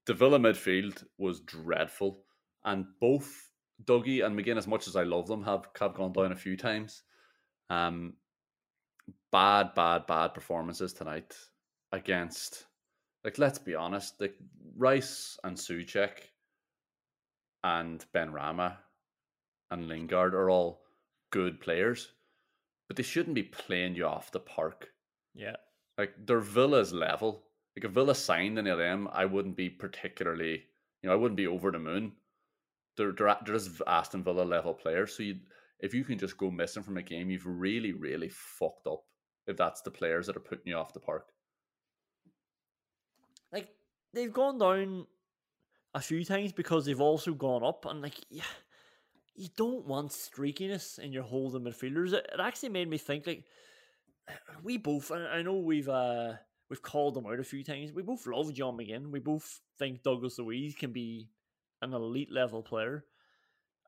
The Villa midfield was dreadful, and both Dougie and McGinn, as much as I love them, have have gone down a few times. Um, bad, bad, bad performances tonight against. Like, let's be honest, like Rice and Soucek and Benrahma and Lingard are all good players, but they shouldn't be playing you off the park. Yeah, Like they're Villa's level. Like if Villa signed any of them, I wouldn't be particularly, you know, I wouldn't be over the moon. They're they're, they're just Aston Villa level players. So you, if you can just go missing from a game, you've really really fucked up. If that's the players that are putting you off the park. They've gone down a few times because they've also gone up, and like yeah, you don't want streakiness in your holding midfielders. It, it actually made me think like we both. I know we've uh we've called them out a few times. We both love John McGinn. We both think Douglas Luiz can be an elite level player,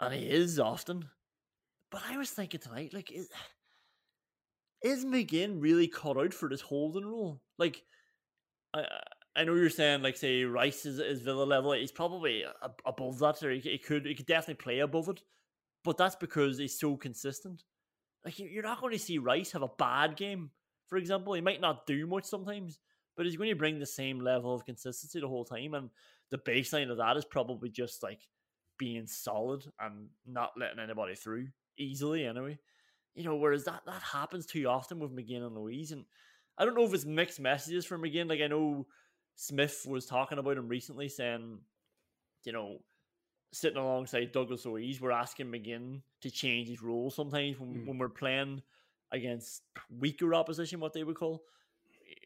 and he is often. But I was thinking tonight, like, is, is McGinn really cut out for this holding role? Like, I I- know you're saying like say Rice is, is Villa level. He's probably above that, or he, he could he could definitely play above it. But that's because he's so consistent. Like you're not going to see Rice have a bad game. For example, he might not do much sometimes, but he's going to bring the same level of consistency the whole time. And the baseline of that is probably just like being solid and not letting anybody through easily. Anyway, you know. Whereas that that happens too often with McGinn and Luiz, and I don't know if it's mixed messages from McGinn. Like I know Smith was talking about him recently, saying, you know, sitting alongside Douglas Luiz, we're asking McGinn to change his role sometimes when, Mm. when we're playing against weaker opposition, what they would call.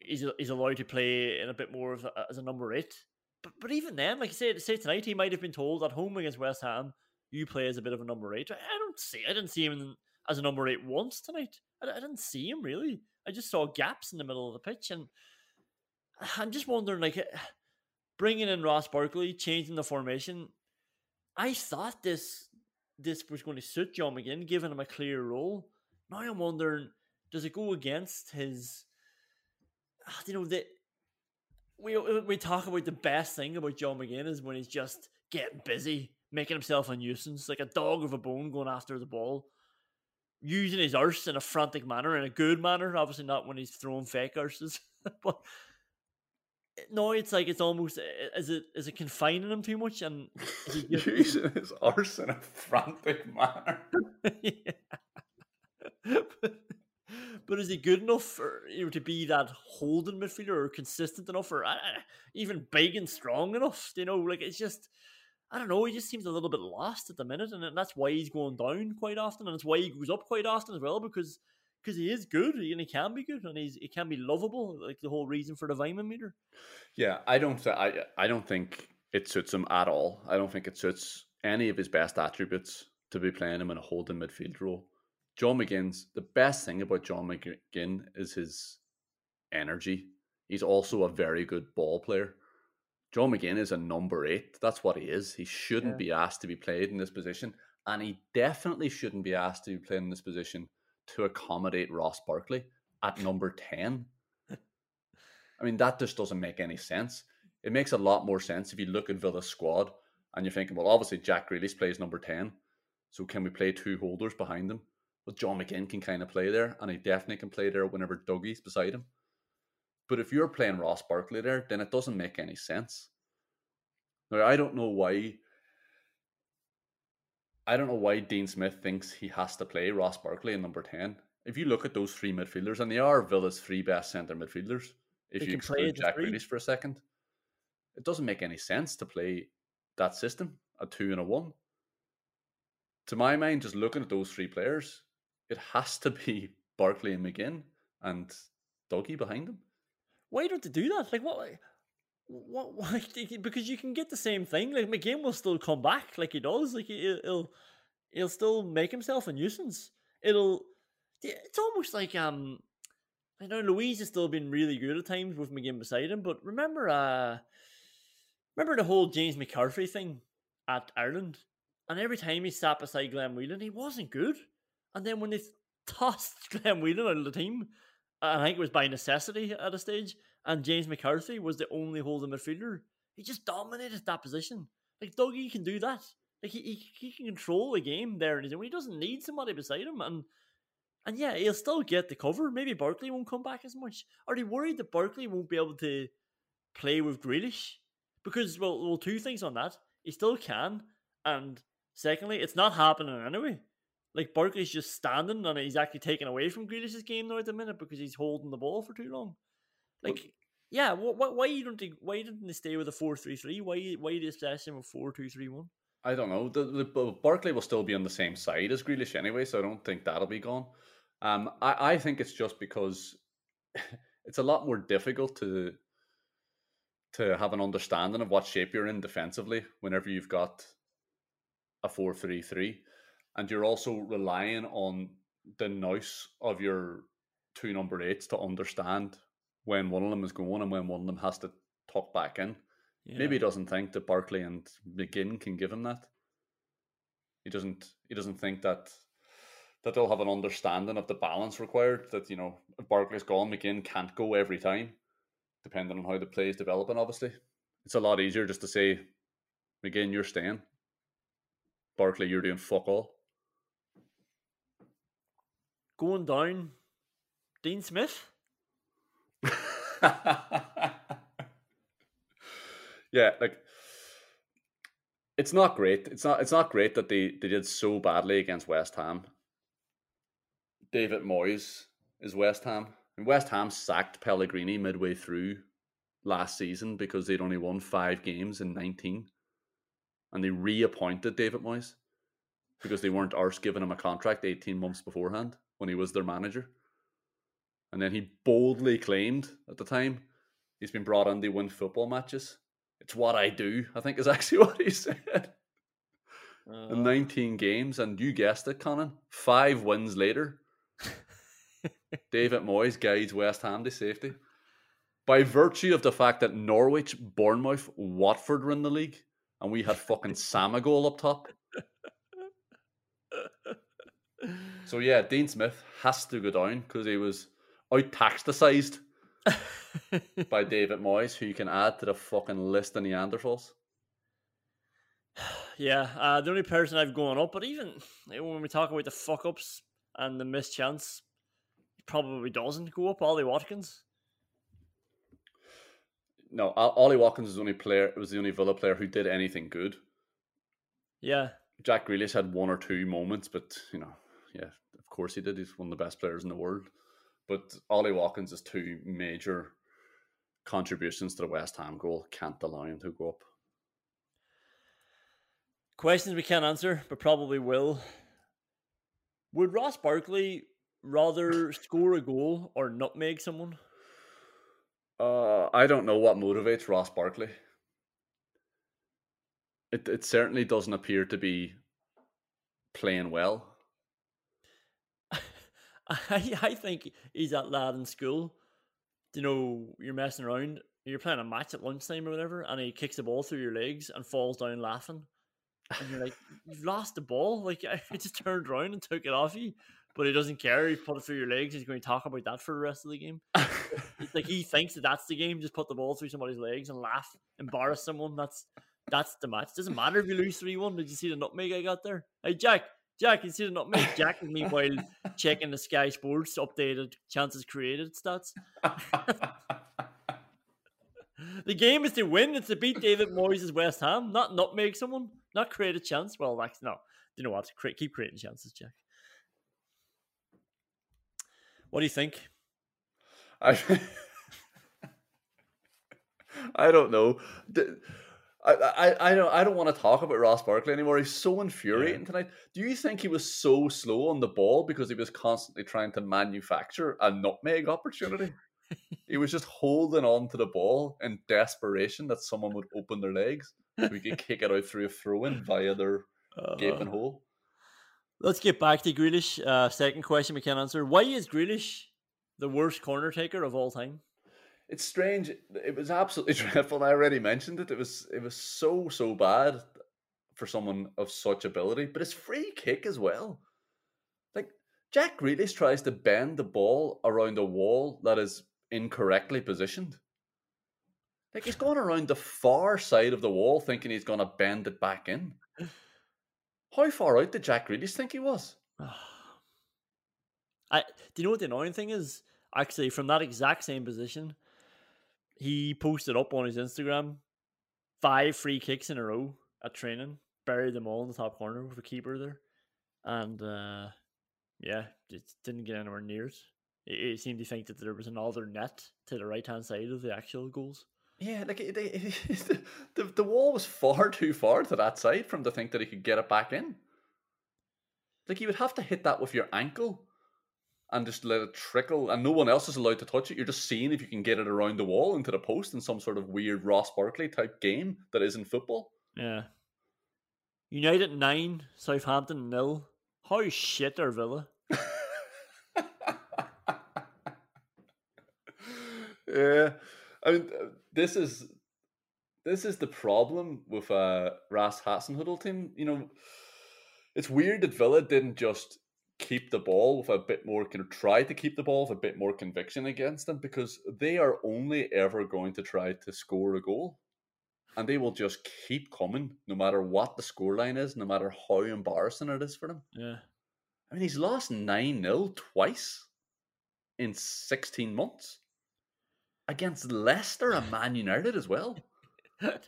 He's, he's allowed to play in a bit more of a, as a number eight. But but even then, like I said, say tonight, he might have been told at home against West Ham, you play as a bit of a number eight. I I don't see. I didn't see him as a number eight once tonight. I, I didn't see him really. I just saw gaps in the middle of the pitch, and I'm just wondering, like, eh, bringing in Ross Barkley, changing the formation. I thought this this was going to suit John McGinn, giving him a clear role. Now I'm wondering, does it go against his? ah, You know that we we talk about the best thing about John McGinn is when he's just getting busy, making himself a nuisance, like a dog with a bone going after the ball, using his arse in a frantic manner, in a good manner. Obviously, not when he's throwing fake arses, [laughs] but no, it's like it's almost eh, is it is it confining him too much and he [laughs] just- Using his arse in a frantic [laughs] manner. But, [laughs] but is he good enough for you know to be that holding midfielder or consistent enough or uh, even big and strong enough? You know, like it's just I don't know. He just seems a little bit lost at the minute, and that's why he's going down quite often, and it's why he goes up quite often as well because because he is good and he can be good and he's he can be lovable. Like the whole reason for the Vyman meter. Yeah, I don't. th- I I don't think it suits him at all. I don't think it suits any of his best attributes to be playing him in a holding midfield role. John McGinn's the best thing about John McGinn is his energy. He's also a very good ball player. John McGinn is a number eight. That's what he is. He shouldn't Yeah. be asked to be played in this position, and he definitely shouldn't be asked to be played in this position to accommodate Ross Barkley at [laughs] number ten. I mean, that just doesn't make any sense. It makes a lot more sense if you look at Villa's squad and you're thinking, well, obviously Jack Grealish plays number 10. So can we play two holders behind him? Well, John McGinn can kind of play there, and he definitely can play there whenever Dougie's beside him. But if you're playing Ross Barkley there, then it doesn't make any sense. Now, I don't know why. I don't know why Dean Smith thinks he has to play Ross Barkley in number 10. If you look at those three midfielders, and they are Villa's three best centre midfielders, if They you can play exclude Jack three. Grealish for a second, it doesn't make any sense to play that system, a two and a one. To my mind, just looking at those three players, it has to be [laughs] Barkley and McGinn and Dougie behind them. Why don't they do that? Like what? What? [laughs] Why? Because you can get the same thing. Like McGinn will still come back, like he does. Like he- he'll he'll still make himself a nuisance. It'll. It's almost like um. I know Luiz has still been really good at times with McGinn beside him, but remember, uh, remember the whole James McCarthy thing at Ireland, and every time he sat beside Glenn Whelan, he wasn't good. And then when they [laughs] tossed Glenn Whelan out of the team, I think it was by necessity at a stage, and James McCarthy was the only holding midfielder. He just dominated that position. Like Dougie can do that. Like he, he, he can control the game there and he doesn't need somebody beside him. And and yeah, he'll still get the cover. Maybe Barkley won't come back as much. Are they worried that Barkley won't be able to play with Grealish? Because well, well, two things on that. He still can, and secondly, it's not happening anyway. Like Barkley's just standing and he's actually taken away from Grealish's game now at the minute because he's holding the ball for too long. Like, but, yeah, why, why you don't think, why didn't they stay with a four three three? Why why did they him with four two three one? I don't know. The, the Barkley will still be on the same side as Grealish anyway, so I don't think that'll be gone. Um, I, I think it's just because [laughs] it's a lot more difficult to to have an understanding of what shape you're in defensively whenever you've got a four three three, and you're also relying on the noise of your two number eights to understand when one of them is going and when one of them has to tuck back in. Yeah. Maybe he doesn't think that Barkley and McGinn can give him that. He doesn't. He doesn't think that that they'll have an understanding of the balance required. That you know, if Barkley's gone, McGinn can't go every time, depending on how the play is developing. Obviously, it's a lot easier just to say, McGinn, you're staying. Barkley, you're doing fuck all. Going down, Dean Smith. [laughs] yeah, like it's not great. It's not. It's not great that they they did so badly against West Ham. David Moyes is West Ham, and West Ham sacked Pellegrini midway through last season because they'd only won five games in nineteen, and they reappointed David Moyes because they weren't arse giving him a contract eighteen months beforehand when he was their manager. And then he boldly claimed at the time he's been brought in to win football matches. It's what I do, I think is [laughs] actually what he said. Uh, in 19 games, and you guessed it, Conan, five wins later, [laughs] David Moyes guides West Ham to safety. By virtue of the fact that Norwich, Bournemouth, Watford were in the league, and we had fucking Samagol up top. [laughs] So yeah, Dean Smith has to go down because he was out taxticized [laughs] by David Moyes, who you can add to the fucking list of Neanderthals. [sighs] Yeah, uh, the only person I've gone up, but even when we talk about the fuck ups and the missed chance, he probably doesn't go up. Ollie Watkins. No, Ollie Watkins was the only player. Was the only Villa player who did anything good. Yeah, Jack Grealish had one or two moments, but you know, yeah, of course he did. He's one of the best players in the world. But Ollie Watkins' two major contributions to the West Ham goal. Can't allow him to go up. Questions we can't answer, but probably will. Would Ross Barkley rather score a goal or nutmeg someone? Uh, I don't know what motivates Ross Barkley. It it certainly doesn't appear to be playing well. I, [laughs] I think he's that lad in school. You know, you're messing around, you're playing a match at lunchtime or whatever, and he kicks the ball through your legs and falls down laughing. And you're like, you've lost the ball. [laughs] Like, [laughs] I just turned around and took it off you. But he doesn't care. He put it through your legs. He's going to talk about that for the rest of the game. it's like he thinks that that's the game. Just put the ball through somebody's legs and laugh, embarrass someone. That's that's the match. Doesn't matter if you lose three one. Did you see the nutmeg I got there? Hey Jack, Jack, you see the nutmeg? Jack is meanwhile [laughs] checking the Sky Sports updated chances created stats. [laughs] the game is to win. It's to beat David Moyes' West Ham, not nutmeg someone, not create a chance. Well, that's no. You know what? Keep creating chances, Jack. What do you think? I [laughs] I don't know. I, I, I don't I don't want to talk about Ross Barkley anymore. He's so infuriating yeah. tonight. Do you think he was so slow on the ball because he was constantly trying to manufacture a nutmeg opportunity? he was just holding on to the ball in desperation that someone would open their legs so he could kick it out through a throw in via their uh, gaping hole. Let's get back to Grealish. Uh, second question we can answer: Why is Grealish the worst corner taker of all time? It's strange. It was absolutely [laughs] dreadful. I already mentioned it. It was it was so so bad for someone of such ability. But his free kick as well. Like Jack Grealish tries to bend the ball around a wall that is incorrectly positioned. Like he's going around the far side of the wall, thinking he's going to bend it back in. How far out did Jack Grealish think he was? [sighs] I do you know what the annoying thing is? Actually, from that exact same position, he posted up on his Instagram five free kicks in a row at training, buried them all in the top corner with a keeper there, and uh, yeah, it didn't get anywhere near it. it. It seemed to think that there was another net to the right hand side of the actual goals. Yeah, like it, it, [laughs] the the wall was far too far to that side from to think that he could get it back in. Like you would have to hit that with your ankle and just let it trickle, and no one else is allowed to touch it. You're just seeing if you can get it around the wall into the post in some sort of weird Ross Barkley type game that isn't football. Yeah. United nine, Southampton nil. How shit are Villa? [laughs] yeah, I mean, this is this is the problem with uh Ralph Hasenhüttl team. You know, it's weird that Villa didn't just keep the ball with a bit more of try to keep the ball with a bit more conviction against them because they are only ever going to try to score a goal. And they will just keep coming no matter what the scoreline is, no matter how embarrassing it is for them. Yeah. I mean, he's lost 9 0 twice in 16 months against Leicester and [laughs] Man United as well.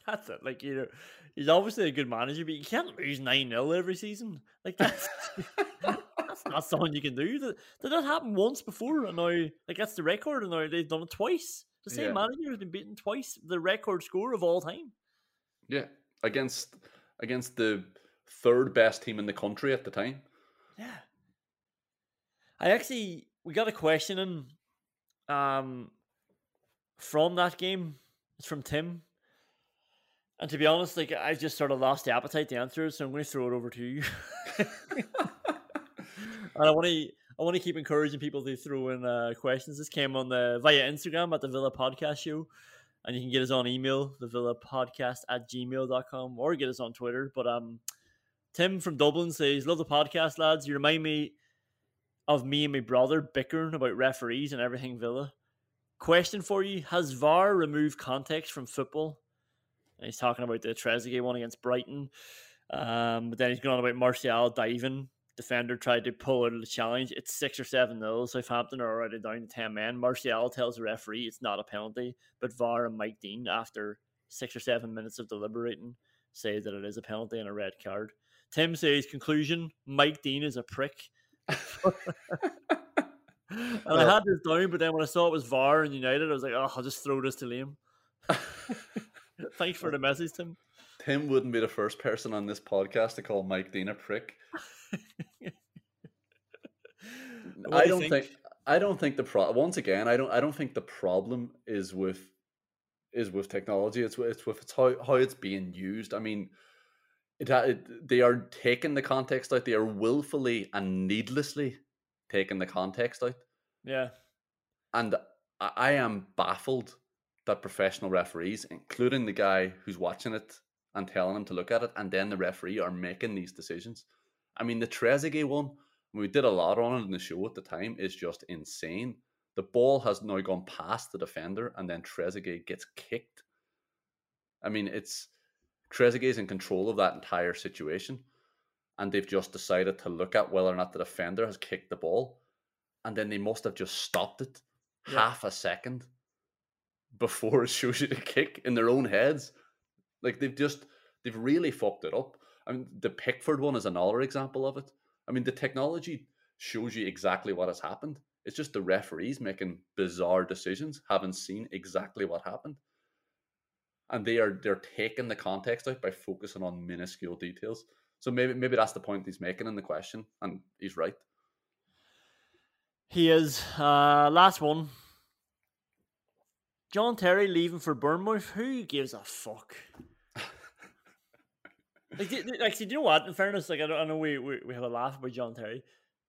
that's it. Like, you know, he's obviously a good manager, but you can't lose 9 0 every season. Like, that's, [laughs] [laughs] [laughs] that's something you can do. That, did that happen once before? And now, like, that's the record, and now they've done it twice. The same Yeah. manager has been beaten twice, the record score of all time. Yeah, against against the third best team in the country at the time. Yeah. I actually we got a question in um from that game. It's from Tim. And to be honest, like I've just sort of lost the appetite to answer it, so I'm going to throw it over to you. [laughs] [laughs] and I want to I want to keep encouraging people to throw in uh, questions. This came on the via Instagram at the Villa Podcast Show. And you can get us on email, the Villa Podcast at gmail.com, or get us on Twitter. But um Tim from Dublin says, Love the podcast, lads. You remind me of me and my brother bickering about referees and everything Villa. Question for you Has VAR removed context from football? And he's talking about the Trezeguet one against Brighton. Um, but then he's going on about Martial diving. Defender tried to pull out of the challenge. It's six or seven nil. Southampton are already down to 10 men. Martial tells the referee it's not a penalty. But VAR and Mike Dean, after six or seven minutes of deliberating, say that it is a penalty and a red card. Tim says, conclusion Mike Dean is a prick. [laughs] and I had this down, but then when I saw it was VAR and United, I was like, oh, I'll just throw this to Liam. [laughs] Thanks for the message, Tim. Tim wouldn't be the first person on this podcast to call Mike Dean a prick. I don't think? I don't think the pro. Once again, I don't. I don't think the problem is with is with technology. It's with it's with it's how how it's being used. I mean, it, ha- it they are taking the context out. They are willfully and needlessly taking the context out. Yeah. And I, I am baffled that professional referees, including the guy who's watching it and telling him to look at it, and then the referee are making these decisions. I mean, the Trezeguet one, we did a lot on it in the show at the time, is just insane. The ball has now gone past the defender, and then Trezeguet gets kicked. I mean, it's Trezeguet's in control of that entire situation, and they've just decided to look at whether or not the defender has kicked the ball, and then they must have just stopped it Yeah. half a second before it [laughs] shows you the kick in their own heads. Like they've just they've really fucked it up. I mean, the Pickford one is another example of it. I mean, the technology shows you exactly what has happened. It's just the referees making bizarre decisions, having seen exactly what happened. And they are they're taking the context out by focusing on minuscule details. So maybe maybe that's the point he's making in the question, and he's right. He is. Uh, last one. John Terry leaving for Bournemouth. Who gives a fuck? Like, like, do you know what? In fairness, like I, I know we, we we have a laugh about John Terry,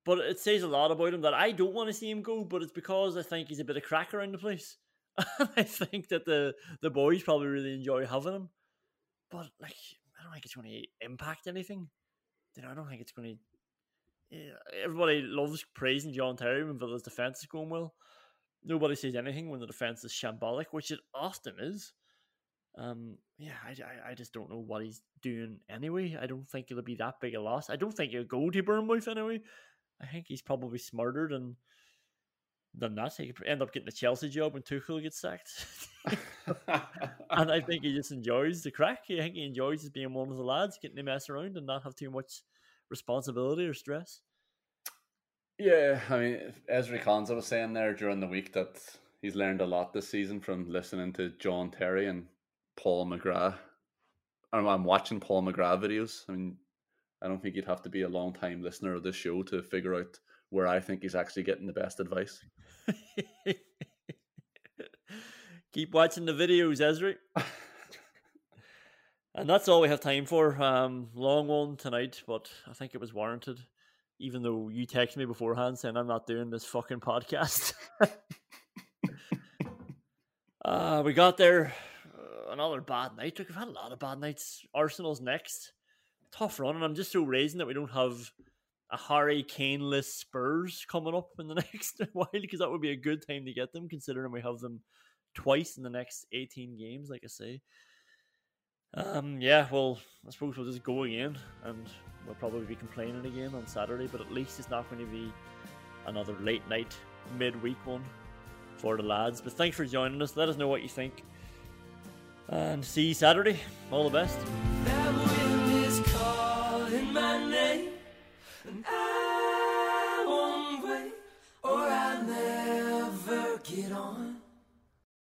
but it says a lot about him that I don't want to see him go. But it's because I think he's a bit of crack around the place. [laughs] I think that the the boys probably really enjoy having him. But like, I don't think it's going to impact anything. You know, I don't think it's going to. Yeah, everybody loves praising John Terry when Villa's defense is going well. Nobody says anything when the defense is shambolic, which it often is. Um, yeah, I, I, just don't know what he's doing anyway. I don't think it'll be that big a loss. I don't think he'll go to Bournemouth anyway. I think he's probably smarter than than that. He could end up getting the Chelsea job when Tuchel gets sacked. [laughs] and I think he just enjoys the crack. I think he enjoys just being one of the lads, getting to mess around and not have too much responsibility or stress. Yeah, I mean, Ezri Konsa was saying there during the week that he's learned a lot this season from listening to John Terry and Paul McGrath. I'm watching Paul McGrath videos. I mean, I don't think you'd have to be a long time listener of this show to figure out where I think he's actually getting the best advice. [laughs] Keep watching the videos, Ezri. [laughs] and that's all we have time for. Um, long one tonight, but I think it was warranted. Even though you texted me beforehand saying I'm not doing this fucking podcast. uh, [laughs] we got there. Another bad night. Look, we've had a lot of bad nights. Arsenal's next. Tough run, and I'm just so raising that we don't have a Harry Kane-less Spurs coming up in the [laughs] next while because that would be a good time to get them, considering we have them twice in the next 18 games, like I say. Um, yeah, well, I suppose we'll just go again, and we'll probably be complaining again on Saturday, but at least it's not going to be another late night midweek one for the lads. But thanks for joining us. Let us know what you think. And see you Saturday. All the best.